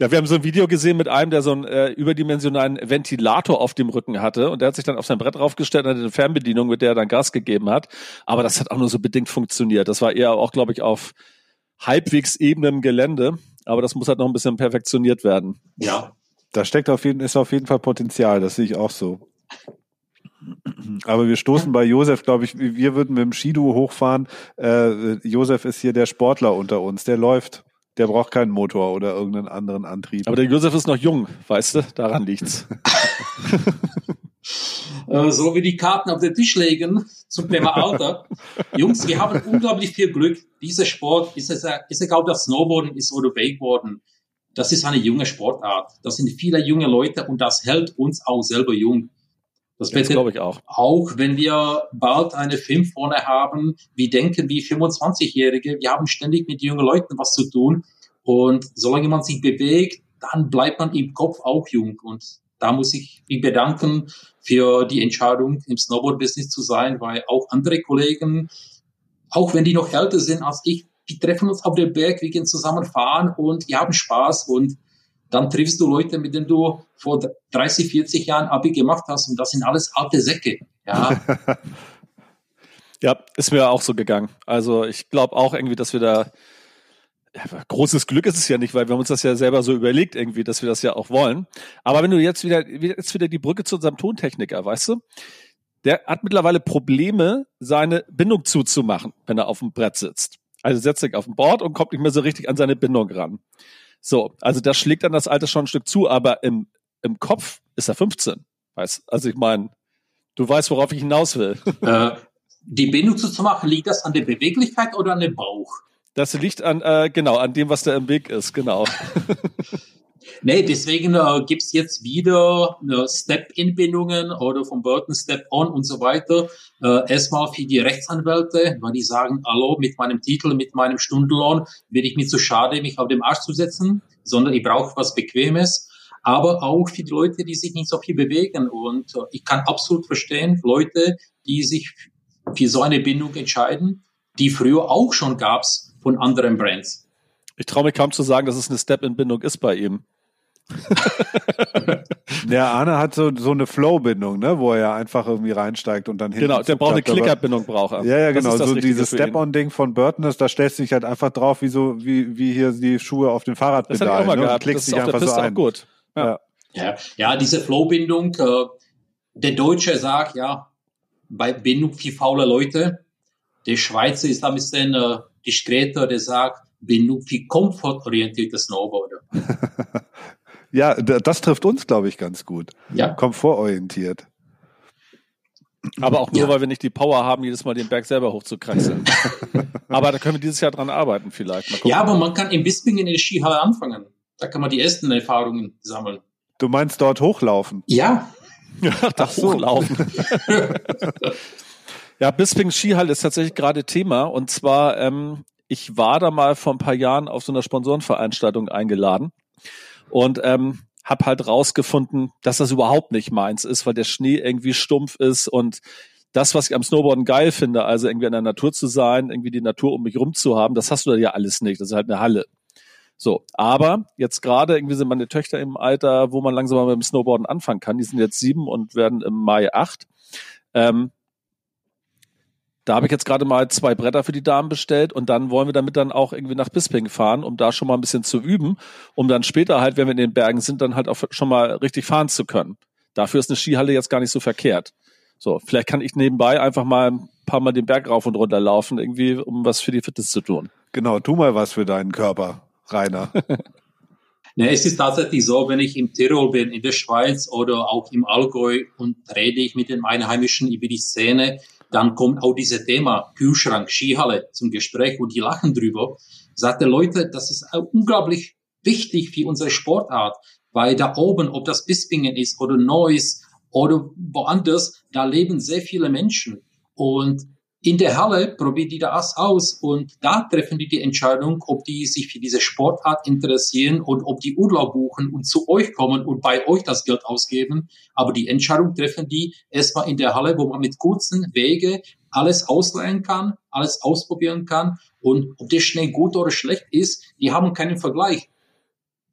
Ja, wir haben so ein Video gesehen mit einem, der so einen äh, überdimensionalen Ventilator auf dem Rücken hatte und der hat sich dann auf sein Brett draufgestellt und hatte eine Fernbedienung, mit der er dann Gas gegeben hat. Aber das hat auch nur so bedingt funktioniert. Das war eher auch, glaube ich, auf halbwegs ebenem Gelände. Aber das muss halt noch ein bisschen perfektioniert werden. Ja. Da steckt auf jeden, ist auf jeden Fall Potenzial. Das sehe ich auch so. Aber wir stoßen bei Josef, glaube ich, wir würden mit dem Skidu hochfahren. Äh, Josef ist hier der Sportler unter uns, der läuft. Der braucht keinen Motor oder irgendeinen anderen Antrieb. Aber der Josef ist noch jung, weißt du? Daran liegt's. [laughs] Äh, so wie die Karten auf den Tisch legen zum Thema Alter. [laughs] Jungs, wir haben unglaublich viel Glück. Dieser Sport, ist es, ist egal ob das Snowboarden ist oder Wakeboarden, das ist eine junge Sportart. Das sind viele junge Leute und das hält uns auch selber jung. Das, das glaube ich auch. Auch wenn wir bald eine Film vorne haben, wie denken wie 25-Jährige, wir haben ständig mit jungen Leuten was zu tun. Und solange man sich bewegt, dann bleibt man im Kopf auch jung. Und da muss ich mich bedanken für die Entscheidung, im Snowboard-Business zu sein, weil auch andere Kollegen, auch wenn die noch älter sind als ich, die treffen uns auf dem Berg, wir gehen zusammen fahren und wir haben Spaß und dann triffst du Leute, mit denen du vor 30, 40 Jahren Abi gemacht hast und das sind alles alte Säcke. Ja. [laughs] ja, ist mir auch so gegangen. Also ich glaube auch irgendwie, dass wir da großes Glück ist es ja nicht, weil wir haben uns das ja selber so überlegt irgendwie, dass wir das ja auch wollen. Aber wenn du jetzt wieder, jetzt wieder die Brücke zu unserem Tontechniker, weißt du? Der hat mittlerweile Probleme, seine Bindung zuzumachen, wenn er auf dem Brett sitzt. Also setzt sich auf dem Board und kommt nicht mehr so richtig an seine Bindung ran. So, also das schlägt dann das Alter schon ein Stück zu, aber im, im Kopf ist er 15. Weißt, also ich meine, du weißt, worauf ich hinaus will. [laughs] Äh, die Bindung zu machen, liegt das an der Beweglichkeit oder an dem Bauch? Das liegt an, äh, genau, an dem, was da im Weg ist, genau. [laughs] Nee, deswegen äh, gibt's jetzt wieder äh, Step-In-Bindungen oder vom Burton Step-On und so weiter. Äh, erstmal für die Rechtsanwälte, weil die sagen, hallo, mit meinem Titel, mit meinem Stundenlohn bin ich mir zu schade, mich auf dem Arsch zu setzen, sondern ich brauche was Bequemes. Aber auch für die Leute, die sich nicht so viel bewegen. Und äh, ich kann absolut verstehen, Leute, die sich für so eine Bindung entscheiden, die früher auch schon gab's von anderen Brands. Ich traue mich kaum zu sagen, dass es eine Step-in-Bindung ist bei ihm. [laughs] der Arne hat so, so eine Flow-Bindung, ne, wo er ja einfach irgendwie reinsteigt und dann hinten. Genau, der braucht eine braucht er. Ja, ja, genau. So dieses Step-on-Ding von Burton ist, da stellst du dich halt einfach drauf, wie so, wie, wie hier die Schuhe auf dem Fahrradpedal. Das hat ich auch mal ne? gehabt. Klickst das ist dich einfach so ein. gut. Ja. ja. Ja, diese Flow-Bindung, äh, der Deutsche sagt, ja, bei Bindung für faule Leute. Der Schweizer ist ein bisschen äh, diskreter, der sagt, Bindung für komfortorientierte Snowboarder. [laughs] Ja, das trifft uns, glaube ich, ganz gut. Ja. Komfortorientiert. Aber auch nur, ja. weil wir nicht die Power haben, jedes Mal den Berg selber hochzukraxeln. [laughs] aber da können wir dieses Jahr dran arbeiten vielleicht. Ja, aber man kann in Bispingen in der Skihalle anfangen. Da kann man die ersten Erfahrungen sammeln. Du meinst dort hochlaufen? Ja. [laughs] Ach, da so. hochlaufen. [laughs] ja, Bisping Skihalle ist tatsächlich gerade Thema. Und zwar, ähm, ich war da mal vor ein paar Jahren auf so einer Sponsorenveranstaltung eingeladen und ähm, habe halt rausgefunden, dass das überhaupt nicht meins ist, weil der Schnee irgendwie stumpf ist und das, was ich am Snowboarden geil finde, also irgendwie in der Natur zu sein, irgendwie die Natur um mich rum zu haben, das hast du da ja alles nicht. Das ist halt eine Halle. So, aber jetzt gerade irgendwie sind meine Töchter im Alter, wo man langsam mal mit dem Snowboarden anfangen kann. Die sind jetzt sieben und werden im Mai acht. Ähm, da habe ich jetzt gerade mal zwei Bretter für die Damen bestellt und dann wollen wir damit dann auch irgendwie nach Bisping fahren, um da schon mal ein bisschen zu üben, um dann später halt, wenn wir in den Bergen sind, dann halt auch schon mal richtig fahren zu können. Dafür ist eine Skihalle jetzt gar nicht so verkehrt. So, vielleicht kann ich nebenbei einfach mal ein paar Mal den Berg rauf und runter laufen, irgendwie, um was für die Fitness zu tun. Genau, tu mal was für deinen Körper, Rainer. [laughs] Ne, es ist tatsächlich so, wenn ich im Tirol bin, in der Schweiz oder auch im Allgäu und rede ich mit den Einheimischen über die Szene, dann kommt auch dieses Thema Kühlschrank, Skihalle zum Gespräch und die lachen drüber. Sagte Leute, das ist unglaublich wichtig für unsere Sportart, weil da oben, ob das Bispingen ist oder Neuss oder woanders, da leben sehr viele Menschen. Und in der Halle probieren die das aus und da treffen die die Entscheidung, ob die sich für diese Sportart interessieren und ob die Urlaub buchen und zu euch kommen und bei euch das Geld ausgeben. Aber die Entscheidung treffen die erstmal in der Halle, wo man mit kurzen Wege alles ausleihen kann, alles ausprobieren kann und ob der Schnee gut oder schlecht ist, die haben keinen Vergleich.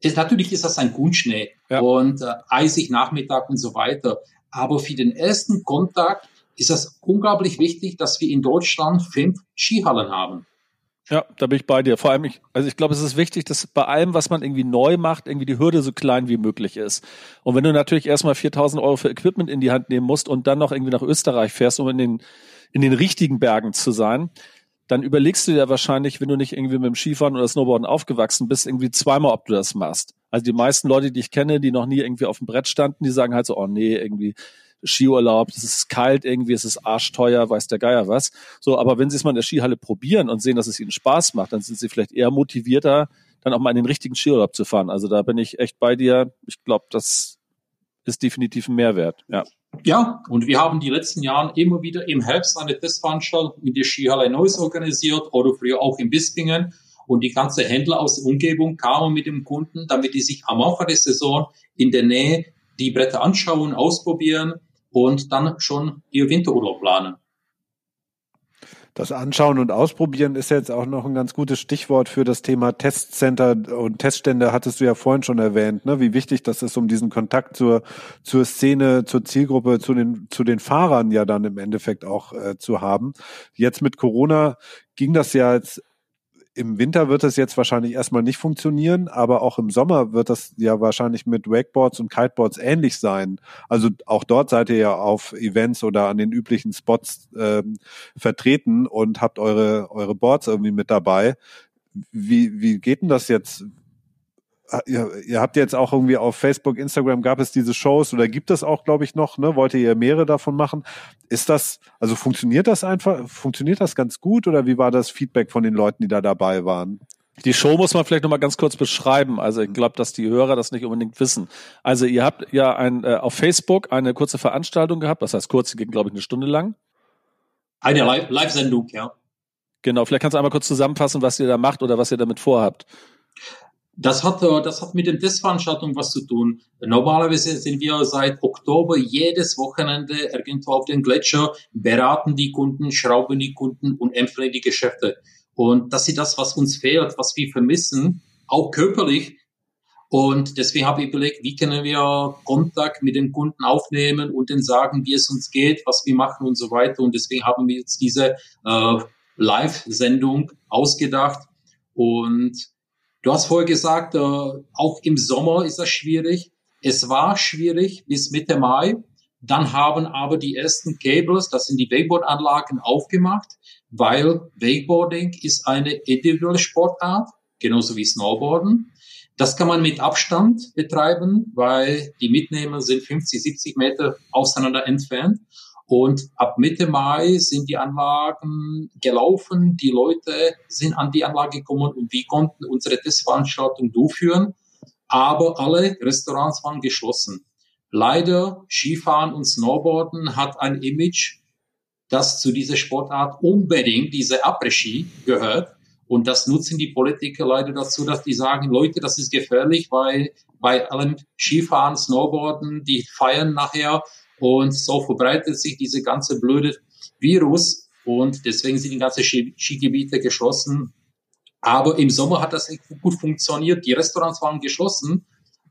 Das, natürlich ist das ein Grundschnee ja. und äh, eisig Nachmittag und so weiter. Aber für den ersten Kontakt ist das unglaublich wichtig, dass wir in Deutschland fünf Skihallen haben. Ja, da bin ich bei dir. Vor allem, ich, also ich glaube, es ist wichtig, dass bei allem, was man irgendwie neu macht, irgendwie die Hürde so klein wie möglich ist. Und wenn du natürlich erstmal 4000 Euro für Equipment in die Hand nehmen musst und dann noch irgendwie nach Österreich fährst, um in den, in den richtigen Bergen zu sein, dann überlegst du dir wahrscheinlich, wenn du nicht irgendwie mit dem Skifahren oder Snowboarden aufgewachsen bist, irgendwie zweimal, ob du das machst. Also die meisten Leute, die ich kenne, die noch nie irgendwie auf dem Brett standen, die sagen halt so, oh nee, irgendwie Skiurlaub, es ist kalt irgendwie, es ist arschteuer, weiß der Geier was. So, aber wenn sie es mal in der Skihalle probieren und sehen, dass es ihnen Spaß macht, dann sind sie vielleicht eher motivierter, dann auch mal in den richtigen Skiurlaub zu fahren. Also da bin ich echt bei dir. Ich glaube, das ist definitiv ein Mehrwert. Ja. Ja, und wir haben die letzten Jahren immer wieder im Herbst eine Testveranstaltung in der Skihalle Neuss organisiert oder früher auch in Bispingen. Und die ganze Händler aus der Umgebung kamen mit dem Kunden, damit die sich am Anfang der Saison in der Nähe die Bretter anschauen, ausprobieren und dann schon ihr Winterurlaub planen. Das Anschauen und Ausprobieren ist jetzt auch noch ein ganz gutes Stichwort für das Thema Testcenter und Teststände hattest du ja vorhin schon erwähnt, ne? wie wichtig das ist, um diesen Kontakt zur, zur Szene, zur Zielgruppe, zu den, zu den Fahrern ja dann im Endeffekt auch äh, zu haben. Jetzt mit Corona ging das ja jetzt im Winter wird es jetzt wahrscheinlich erstmal nicht funktionieren, aber auch im Sommer wird das ja wahrscheinlich mit Wakeboards und Kiteboards ähnlich sein. Also auch dort seid ihr ja auf Events oder an den üblichen Spots ähm, vertreten und habt eure, eure Boards irgendwie mit dabei. Wie, wie geht denn das jetzt? Ah, ihr, ihr habt jetzt auch irgendwie auf Facebook, Instagram gab es diese Shows oder gibt es auch, glaube ich, noch, ne? Wollt ihr mehrere davon machen? Ist das, also funktioniert das einfach, funktioniert das ganz gut oder wie war das Feedback von den Leuten, die da dabei waren? Die Show muss man vielleicht nochmal ganz kurz beschreiben. Also ich glaube, dass die Hörer das nicht unbedingt wissen. Also ihr habt ja ein, äh, auf Facebook eine kurze Veranstaltung gehabt, das heißt kurz, die ging, glaube ich, eine Stunde lang. Eine Live-Sendung, ja. Genau, vielleicht kannst du einmal kurz zusammenfassen, was ihr da macht oder was ihr damit vorhabt. Das hat, äh, das hat mit den Testveranstaltungen was zu tun. Normalerweise sind wir seit Oktober jedes Wochenende irgendwo auf den Gletscher, beraten die Kunden, schrauben die Kunden und empfehlen die Geschäfte. Und das ist das, was uns fehlt, was wir vermissen, auch körperlich. Und deswegen habe ich überlegt, wie können wir Kontakt mit den Kunden aufnehmen und denen sagen, wie es uns geht, was wir machen und so weiter. Und deswegen haben wir jetzt diese äh, Live-Sendung ausgedacht. Und Du hast vorher gesagt, äh, auch im Sommer ist das schwierig. Es war schwierig bis Mitte Mai. Dann haben aber die ersten Cables, das sind die Wakeboard-Anlagen, aufgemacht, weil Wakeboarding ist eine individuelle Sportart, genauso wie Snowboarden. Das kann man mit Abstand betreiben, weil die Mitnehmer sind 50, 70 Meter auseinander entfernt. Und ab Mitte Mai sind die Anlagen gelaufen, die Leute sind an die Anlage gekommen und wir konnten unsere Testveranstaltung durchführen. Aber alle Restaurants waren geschlossen. Leider Skifahren und Snowboarden hat ein Image, das zu dieser Sportart unbedingt diese Après-Ski gehört. Und das nutzen die Politiker leider dazu, dass die sagen, Leute, das ist gefährlich, weil bei allem Skifahren, Snowboarden, die feiern nachher und so verbreitet sich diese ganze blöde Virus und deswegen sind die ganzen Skigebiete geschlossen. Aber im Sommer hat das gut funktioniert. Die Restaurants waren geschlossen,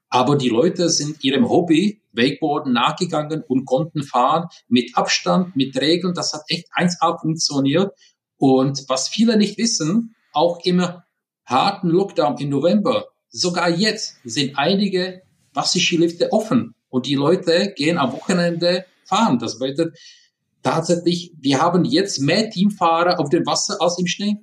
aber die Leute sind ihrem Hobby, Wakeboarden, nachgegangen und konnten fahren mit Abstand, mit Regeln. Das hat echt 1A funktioniert. Und was viele nicht wissen, auch im harten Lockdown im November, sogar jetzt sind einige Wasserskilifte offen. Und die Leute gehen am Wochenende fahren. Das bedeutet tatsächlich, wir haben jetzt mehr Teamfahrer auf dem Wasser als im Schnee.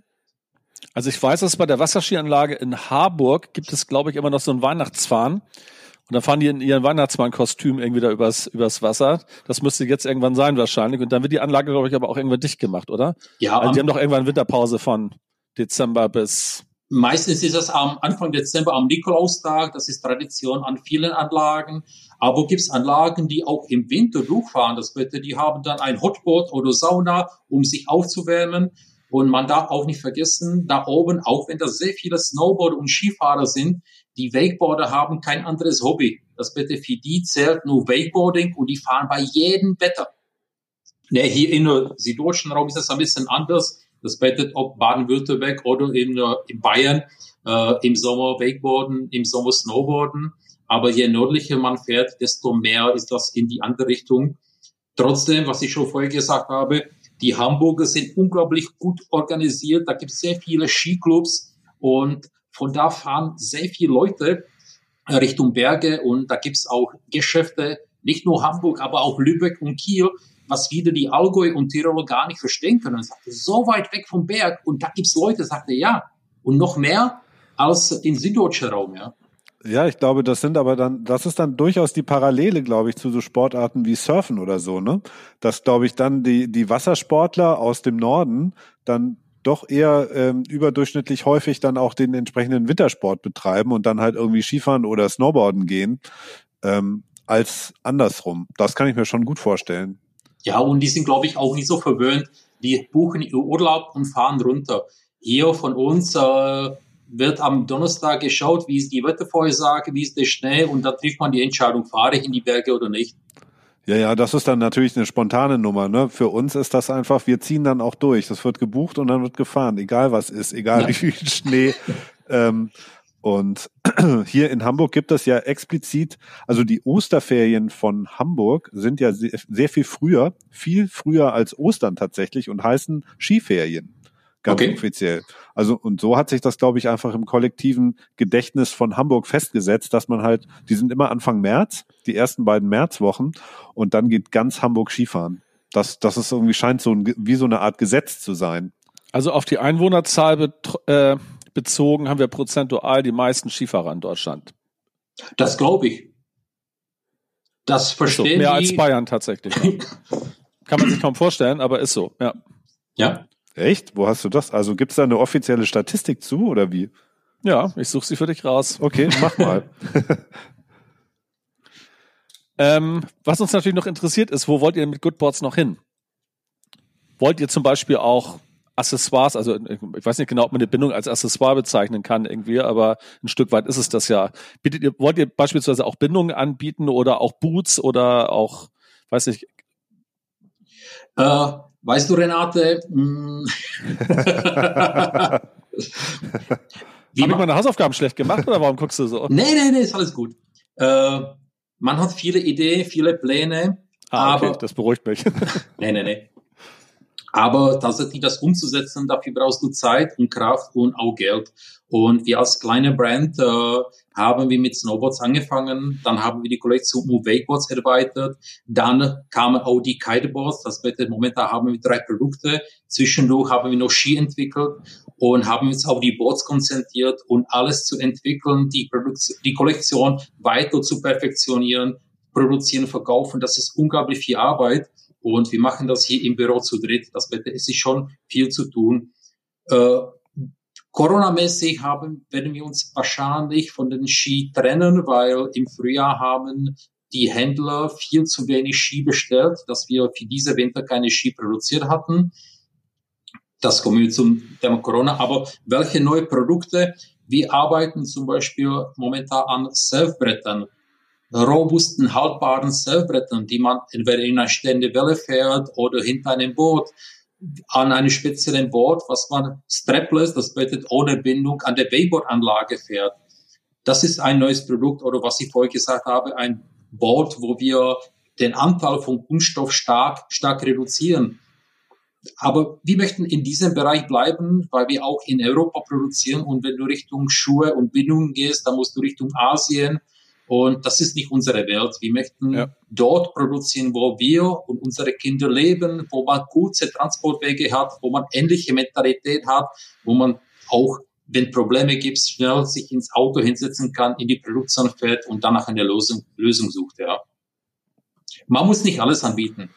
Also ich weiß, dass bei der Wasserskianlage in Harburg gibt es, glaube ich, immer noch so ein Weihnachtsfahren. Und dann fahren die in ihren Weihnachtsmann-Kostüm irgendwie da übers, übers Wasser. Das müsste jetzt irgendwann sein wahrscheinlich. Und dann wird die Anlage, glaube ich, aber auch irgendwann dicht gemacht, oder? Ja. Also die haben doch irgendwann Winterpause von Dezember bis Meistens ist es am Anfang Dezember am Nikolaustag, das ist Tradition an vielen Anlagen. Aber gibt es Anlagen, die auch im Winter durchfahren? Das bedeutet, die haben dann ein Hotboard oder Sauna, um sich aufzuwärmen. Und man darf auch nicht vergessen, da oben, auch wenn da sehr viele Snowboarder und Skifahrer sind, die Wakeboarder haben kein anderes Hobby. Das bitte für die zählt nur Wakeboarding und die fahren bei jedem Wetter. Ja, hier in der süddeutschen Raum ist das ein bisschen anders. Das bedeutet, ob Baden-Württemberg oder in, äh, in Bayern äh, im Sommer Wakeboarden, im Sommer Snowboarden. Aber je nördlicher man fährt, desto mehr ist das in die andere Richtung. Trotzdem, was ich schon vorher gesagt habe, die Hamburger sind unglaublich gut organisiert. Da gibt es sehr viele Skiclubs und von da fahren sehr viele Leute Richtung Berge und da gibt es auch Geschäfte, nicht nur Hamburg, aber auch Lübeck und Kiel, was wieder die Allgäu und Tiroler gar nicht verstehen können. Und sagte, so weit weg vom Berg und da gibt's Leute, sagte ja. Und noch mehr als in süddeutscher Raum, ja. Ja, ich glaube, das sind aber dann, das ist dann durchaus die Parallele, glaube ich, zu so Sportarten wie Surfen oder so, ne? Dass, glaube ich, dann die, die Wassersportler aus dem Norden dann doch eher ähm, überdurchschnittlich häufig dann auch den entsprechenden Wintersport betreiben und dann halt irgendwie Skifahren oder Snowboarden gehen, ähm, als andersrum. Das kann ich mir schon gut vorstellen. Ja, und die sind, glaube ich, auch nicht so verwöhnt. Die buchen ihr Urlaub und fahren runter. Hier von uns äh, wird am Donnerstag geschaut, wie ist die Wettervorhersage, wie ist der Schnee und da trifft man die Entscheidung, fahre ich in die Berge oder nicht. Ja, ja, das ist dann natürlich eine spontane Nummer. Ne? Für uns ist das einfach, wir ziehen dann auch durch. Das wird gebucht und dann wird gefahren, egal was ist, egal ja. [laughs] wie viel Schnee. ähm, und [clears throat] hier in Hamburg gibt es ja explizit, also die Osterferien von Hamburg sind ja sehr, sehr viel früher, viel früher als Ostern tatsächlich und heißen Skiferien. Ganz okay. offiziell. Also, und so hat sich das, glaube ich, einfach im kollektiven Gedächtnis von Hamburg festgesetzt, dass man halt, die sind immer Anfang März, die ersten beiden Märzwochen, und dann geht ganz Hamburg Skifahren. Das, das ist irgendwie scheint so ein, wie so eine Art Gesetz zu sein. Also auf die Einwohnerzahl äh, bezogen haben wir prozentual die meisten Skifahrer in Deutschland. Das glaube ich. Das verstehen so, Mehr die... als Bayern tatsächlich. [laughs] Kann man sich kaum vorstellen, aber ist so, ja. Ja. Echt? Wo hast du das? Also gibt es da eine offizielle Statistik zu oder wie? Ja, ich suche sie für dich raus. Okay, mach mal. [laughs] ähm, was uns natürlich noch interessiert ist, wo wollt ihr mit Goodboards noch hin? Wollt ihr zum Beispiel auch Accessoires, also ich weiß nicht genau, ob man eine Bindung als Accessoire bezeichnen kann irgendwie, aber ein Stück weit ist es das ja. Bietet ihr, wollt ihr beispielsweise auch Bindungen anbieten oder auch Boots oder auch, weiß nicht. Äh, weißt du, Renate, hm. [laughs] Habe ich meine Hausaufgaben schlecht gemacht oder warum guckst du so? Nee, nee, nee, ist alles gut. Äh, man hat viele Ideen, viele Pläne. Ah, okay, aber, das beruhigt mich. [laughs] nee, nee, nee. Aber tatsächlich das umzusetzen, dafür brauchst du Zeit und Kraft und auch Geld. Und wir als kleine Brand äh, haben wir mit Snowboards angefangen, dann haben wir die Kollektion um Wakeboards erweitert, dann kamen auch die Kiteboards, das bedeutet, momentan haben wir drei Produkte, zwischendurch haben wir noch Ski entwickelt und haben uns auf die Boards konzentriert und alles zu entwickeln, die, Produktion, die Kollektion weiter zu perfektionieren, produzieren, verkaufen, das ist unglaublich viel Arbeit und wir machen das hier im Büro zu dritt. Das bedeutet, ist schon viel zu tun. Äh, Corona-mäßig haben, werden wir uns wahrscheinlich von den Ski trennen, weil im Frühjahr haben die Händler viel zu wenig Ski bestellt, dass wir für diese Winter keine Ski produziert hatten. Das kommen wir zum Thema Corona. Aber welche neue Produkte? Wir arbeiten zum Beispiel momentan an Surfbrettern robusten, haltbaren Surfbrettern, die man entweder in einer stehenden Welle fährt oder hinter einem Boot an einem speziellen Boot, was man strapless, das bedeutet ohne Bindung, an der Wakeboard-Anlage fährt. Das ist ein neues Produkt oder was ich vorher gesagt habe, ein Boot, wo wir den Anteil von Kunststoff stark, stark reduzieren. Aber wir möchten in diesem Bereich bleiben, weil wir auch in Europa produzieren und wenn du Richtung Schuhe und Bindungen gehst, dann musst du Richtung Asien, und das ist nicht unsere Welt. Wir möchten ja. dort produzieren, wo wir und unsere Kinder leben, wo man kurze Transportwege hat, wo man ähnliche Mentalität hat, wo man auch wenn Probleme gibt, schnell sich ins Auto hinsetzen kann, in die Produktion fährt und danach eine Lösung, Lösung sucht. Ja. Man muss nicht alles anbieten.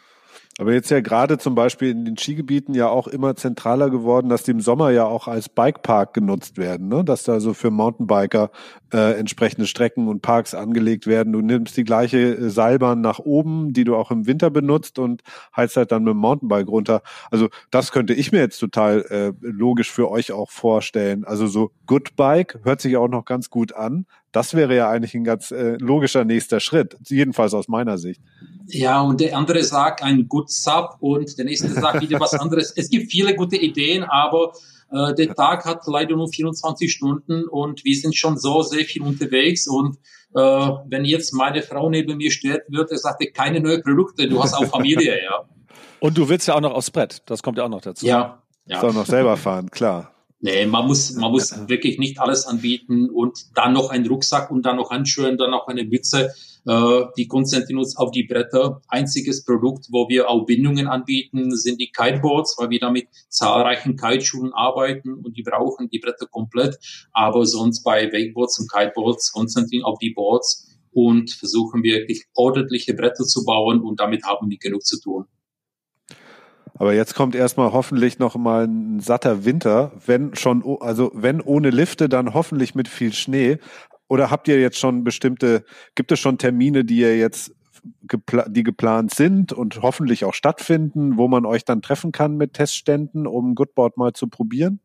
Aber jetzt ja gerade zum Beispiel in den Skigebieten ja auch immer zentraler geworden, dass die im Sommer ja auch als Bikepark genutzt werden, ne? dass da so für Mountainbiker äh, entsprechende Strecken und Parks angelegt werden. Du nimmst die gleiche äh, Seilbahn nach oben, die du auch im Winter benutzt und heizt halt dann mit dem Mountainbike runter. Also das könnte ich mir jetzt total äh, logisch für euch auch vorstellen. Also so Good Bike hört sich auch noch ganz gut an. Das wäre ja eigentlich ein ganz äh, logischer nächster Schritt, jedenfalls aus meiner Sicht. Ja, und der andere sagt ein Good Sub und der nächste sagt wieder was anderes. Es gibt viele gute Ideen, aber äh, der Tag hat leider nur 24 Stunden und wir sind schon so sehr viel unterwegs und äh, wenn jetzt meine Frau neben mir steht, wird er sagt, keine neuen Produkte, du hast auch Familie, ja. Und du willst ja auch noch aufs Brett, das kommt ja auch noch dazu. Ja. ja. Soll noch selber fahren, klar. Nee, man muss, man muss wirklich nicht alles anbieten und dann noch einen Rucksack und dann noch Handschuhe und dann noch eine Mütze. Äh, wir konzentrieren uns auf die Bretter. Einziges Produkt, wo wir auch Bindungen anbieten, sind die Kiteboards, weil wir da mit zahlreichen Kiteschulen arbeiten und die brauchen die Bretter komplett. Aber sonst bei Wakeboards und Kiteboards konzentrieren auf die Boards und versuchen wirklich ordentliche Bretter zu bauen und damit haben wir genug zu tun. Aber jetzt kommt erstmal hoffentlich noch mal ein satter Winter, wenn schon, also wenn ohne Lifte, dann hoffentlich mit viel Schnee. Oder habt ihr jetzt schon bestimmte, gibt es schon Termine, die ihr jetzt die geplant sind und hoffentlich auch stattfinden, wo man euch dann treffen kann mit Testständen, um Goodboard mal zu probieren?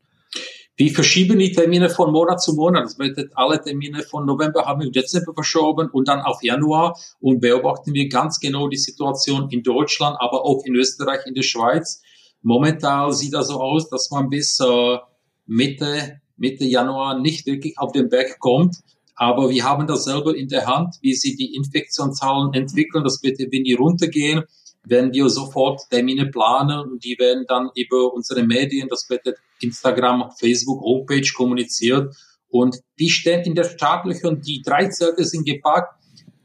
Wir verschieben die Termine von Monat zu Monat. Das bedeutet, alle Termine von November haben wir im Dezember verschoben und dann auf Januar und beobachten wir ganz genau die Situation in Deutschland, aber auch in Österreich, in der Schweiz. Momentan sieht das so aus, dass man bis äh, Mitte, Mitte Januar nicht wirklich auf den Berg kommt. Aber wir haben das selber in der Hand, wie sich die Infektionszahlen entwickeln. Das wird, wenn die runtergehen, werden wir sofort Termine planen und die werden dann über unsere Medien, das wird Instagram, Facebook, Homepage kommuniziert und die stehen in der Startlöcher und die drei Zelte sind gepackt.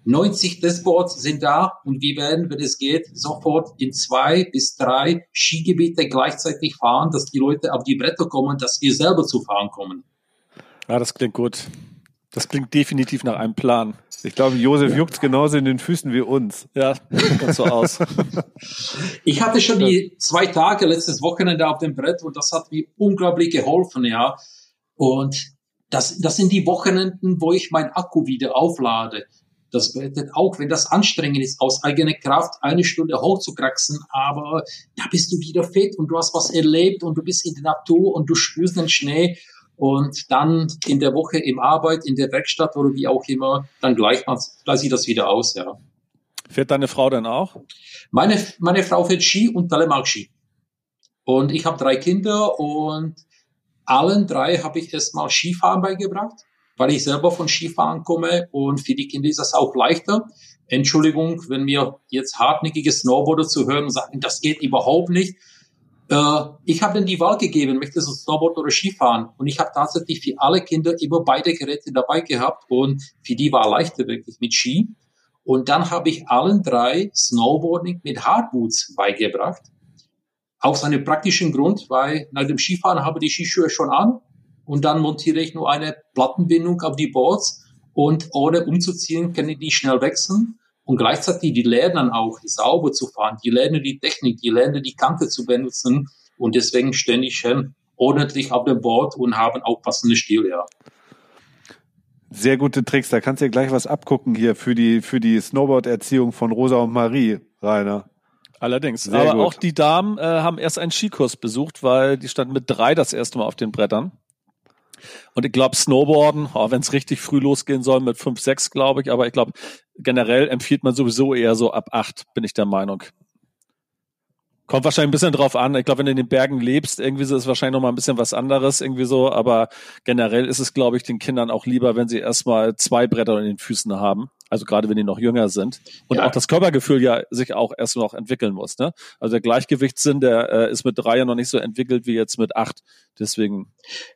90 Dashboards sind da und wir werden, wenn es geht, sofort in zwei bis drei Skigebiete gleichzeitig fahren, dass die Leute auf die Bretter kommen, dass wir selber zu fahren kommen. Ja, das klingt gut. Das klingt definitiv nach einem Plan. Ich glaube, Josef ja. juckt genauso in den Füßen wie uns. Ja, ganz so aus. [laughs] ich hatte schon die zwei Tage letztes Wochenende auf dem Brett und das hat mir unglaublich geholfen, ja. Und das, das sind die Wochenenden, wo ich mein Akku wieder auflade. Das bedeutet auch, wenn das anstrengend ist, aus eigener Kraft eine Stunde hochzukraxen, aber da bist du wieder fit und du hast was erlebt und du bist in der Natur und du spürst den Schnee und dann in der Woche im Arbeit, in der Werkstatt oder wie auch immer, dann gleicht, man, sieht das wieder aus, ja. Fährt deine Frau dann auch? Meine, meine Frau fährt Ski und Telemark-Ski. Und ich habe drei Kinder und allen drei habe ich erstmal Skifahren beigebracht, weil ich selber von Skifahren komme und für die Kinder ist das auch leichter. Entschuldigung, wenn mir jetzt hartnäckige Snowboarder zu hören und sagen, das geht überhaupt nicht. Äh, ich habe dann die Wahl gegeben, möchtest du Snowboard oder Skifahren? Und ich habe tatsächlich für alle Kinder immer beide Geräte dabei gehabt und für die war leichter wirklich mit Ski. Und dann habe ich allen drei Snowboarding mit Hardboots beigebracht. Aus einem praktischen Grund, weil nach dem Skifahren habe ich die Skischuhe schon an und dann montiere ich nur eine Plattenbindung auf die Boards und ohne umzuziehen kann ich die schnell wechseln. Und gleichzeitig, die lernen auch sauber zu fahren, die lernen die Technik, die lernen die Kante zu benutzen und deswegen stehen die schon ordentlich auf dem Board und haben auch passende Stil, ja. Sehr gute Tricks, da kannst du ja gleich was abgucken hier für die, für die Snowboard-Erziehung von Rosa und Marie, Rainer. Allerdings. Sehr Aber gut. auch die Damen äh, haben erst einen Skikurs besucht, weil die standen mit drei das erste Mal auf den Brettern. Und ich glaube, Snowboarden, oh, wenn es richtig früh losgehen soll, mit fünf, sechs, glaube ich, aber ich glaube, generell empfiehlt man sowieso eher so ab acht, bin ich der Meinung. Kommt wahrscheinlich ein bisschen drauf an. Ich glaube, wenn du in den Bergen lebst, irgendwie ist es wahrscheinlich noch mal ein bisschen was anderes, irgendwie so. Aber generell ist es, glaube ich, den Kindern auch lieber, wenn sie erstmal zwei Bretter in den Füßen haben, Also gerade wenn die noch jünger sind. Und ja. auch das Körpergefühl ja sich auch erst noch entwickeln muss. Ne? Also der Gleichgewichtssinn, der äh, ist mit drei ja noch nicht so entwickelt wie jetzt mit acht. Deswegen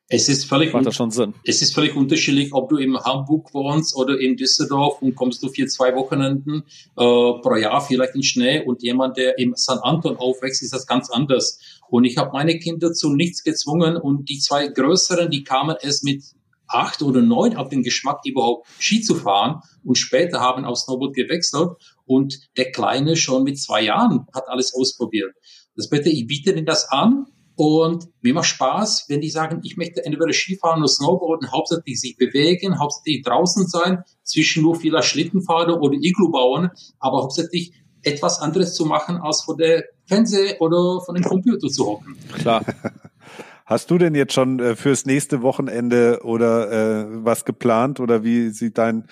es ist völlig macht das schon Sinn. Es ist völlig unterschiedlich, ob du in Hamburg wohnst oder in Düsseldorf und kommst du für zwei Wochenenden äh, pro Jahr vielleicht in Schnee und jemand, der im San Anton aufwächst, ist das ganz anders. Und ich habe meine Kinder zu nichts gezwungen und die zwei Größeren, die kamen erst mit acht oder neun auf den Geschmack, überhaupt Ski zu fahren und später haben auf Snowboard gewechselt und der Kleine schon mit zwei Jahren hat alles ausprobiert. Das bitte, ich biete ihnen das an und mir macht Spaß, wenn die sagen, ich möchte entweder Skifahren oder Snowboarden, hauptsächlich sich bewegen, hauptsächlich draußen sein, zwischen nur vieler Schlittenfahren oder Iglu bauen, aber hauptsächlich etwas anderes zu machen, als vor der Fernseher oder von dem Computer zu hocken. Klar. [laughs] Hast du denn jetzt schon äh, fürs nächste Wochenende oder äh, was geplant oder wie sieht dein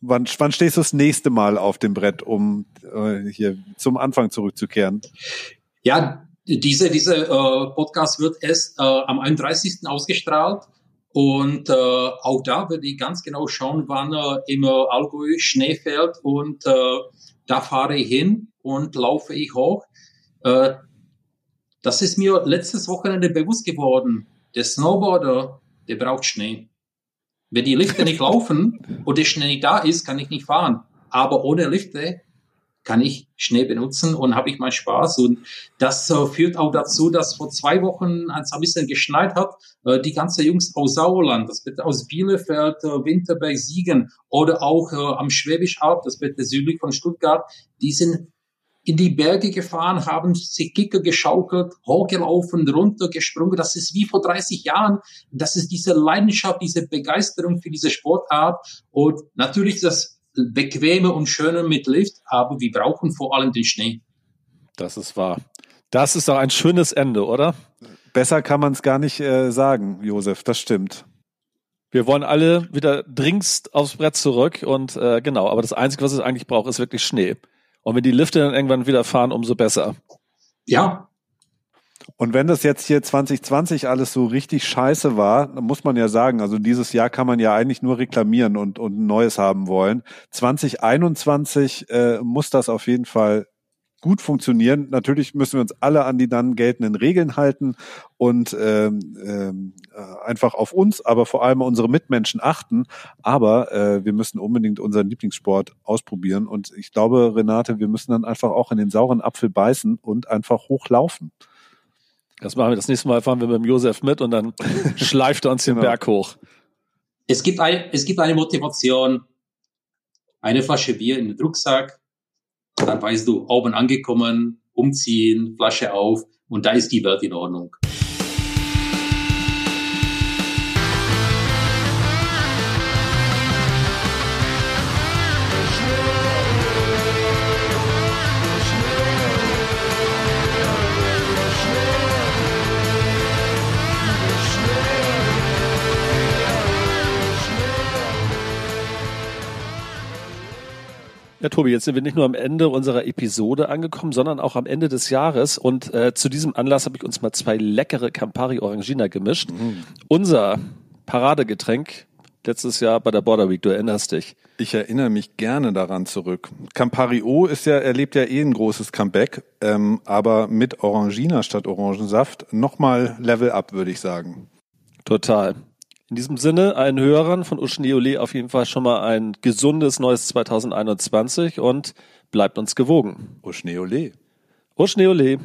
wann, wann stehst du das nächste Mal auf dem Brett, um äh, hier zum Anfang zurückzukehren? Ja, diese diese äh, Podcast wird erst äh, am 31. ausgestrahlt und äh, auch da werde ich ganz genau schauen, wann äh, im Allgäu Schnee fällt und äh, da fahre ich hin und laufe ich hoch. Äh, das ist mir letztes Wochenende bewusst geworden. Der Snowboarder, der braucht Schnee. Wenn die Lifte nicht laufen [laughs] und der Schnee nicht da ist, kann ich nicht fahren. Aber ohne Lifte kann ich Schnee benutzen und habe ich meinen Spaß. Und das äh, führt auch dazu, dass vor zwei Wochen, als es ein bisschen geschneit hat, äh, die ganze Jungs aus Sauerland, das bitte aus Bielefeld, äh, Winterberg, Siegen oder auch äh, am Schwäbisch Alb, das bitte südlich von Stuttgart, die sind in die Berge gefahren, haben sich Kicker geschaukelt, hochgelaufen, runtergesprungen. Das ist wie vor 30 Jahren. Das ist diese Leidenschaft, diese Begeisterung für diese Sportart. Und natürlich das Bequeme und Schöne mit Lift, aber wir brauchen vor allem den Schnee. Das ist wahr. Das ist doch ein schönes Ende, oder? Besser kann man es gar nicht äh, sagen, Josef, das stimmt. Wir wollen alle wieder dringendst aufs Brett zurück und äh, genau, aber das Einzige, was es eigentlich braucht, ist wirklich Schnee. Und wenn die Lifte dann irgendwann wieder fahren, umso besser. Ja. Und wenn das jetzt hier 2020 alles so richtig scheiße war, dann muss man ja sagen, also dieses Jahr kann man ja eigentlich nur reklamieren und, und ein neues haben wollen. 2021 äh, muss das auf jeden Fall gut funktionieren. Natürlich müssen wir uns alle an die dann geltenden Regeln halten und ähm, ähm, äh, einfach auf uns, aber vor allem unsere Mitmenschen achten. Aber äh, wir müssen unbedingt unseren Lieblingssport ausprobieren. Und ich glaube, Renate, wir müssen dann einfach auch in den sauren Apfel beißen und einfach hochlaufen. Das machen wir das nächste Mal, fahren wir mit dem Josef mit und dann [laughs] schleift er uns den genau. Berg hoch. Es gibt, ein, es gibt eine Motivation, eine Flasche Bier in den Rucksack, dann weißt du, oben angekommen, umziehen, Flasche auf und da ist die Welt in Ordnung. Ja, Tobi, jetzt sind wir nicht nur am Ende unserer Episode angekommen, sondern auch am Ende des Jahres. Und äh, zu diesem Anlass habe ich uns mal zwei leckere Campari Orangina gemischt. Mhm. Unser Paradegetränk letztes Jahr bei der Border Week, du erinnerst dich. Ich erinnere mich gerne daran zurück. Campari O ist ja, erlebt ja eh ein großes Comeback, ähm, aber mit Orangina statt Orangensaft nochmal Level up, würde ich sagen. Total. In diesem Sinne, allen Hörern von Uschneole auf jeden Fall schon mal ein gesundes neues 2021 und bleibt uns gewogen. Uschneole. Uschneole.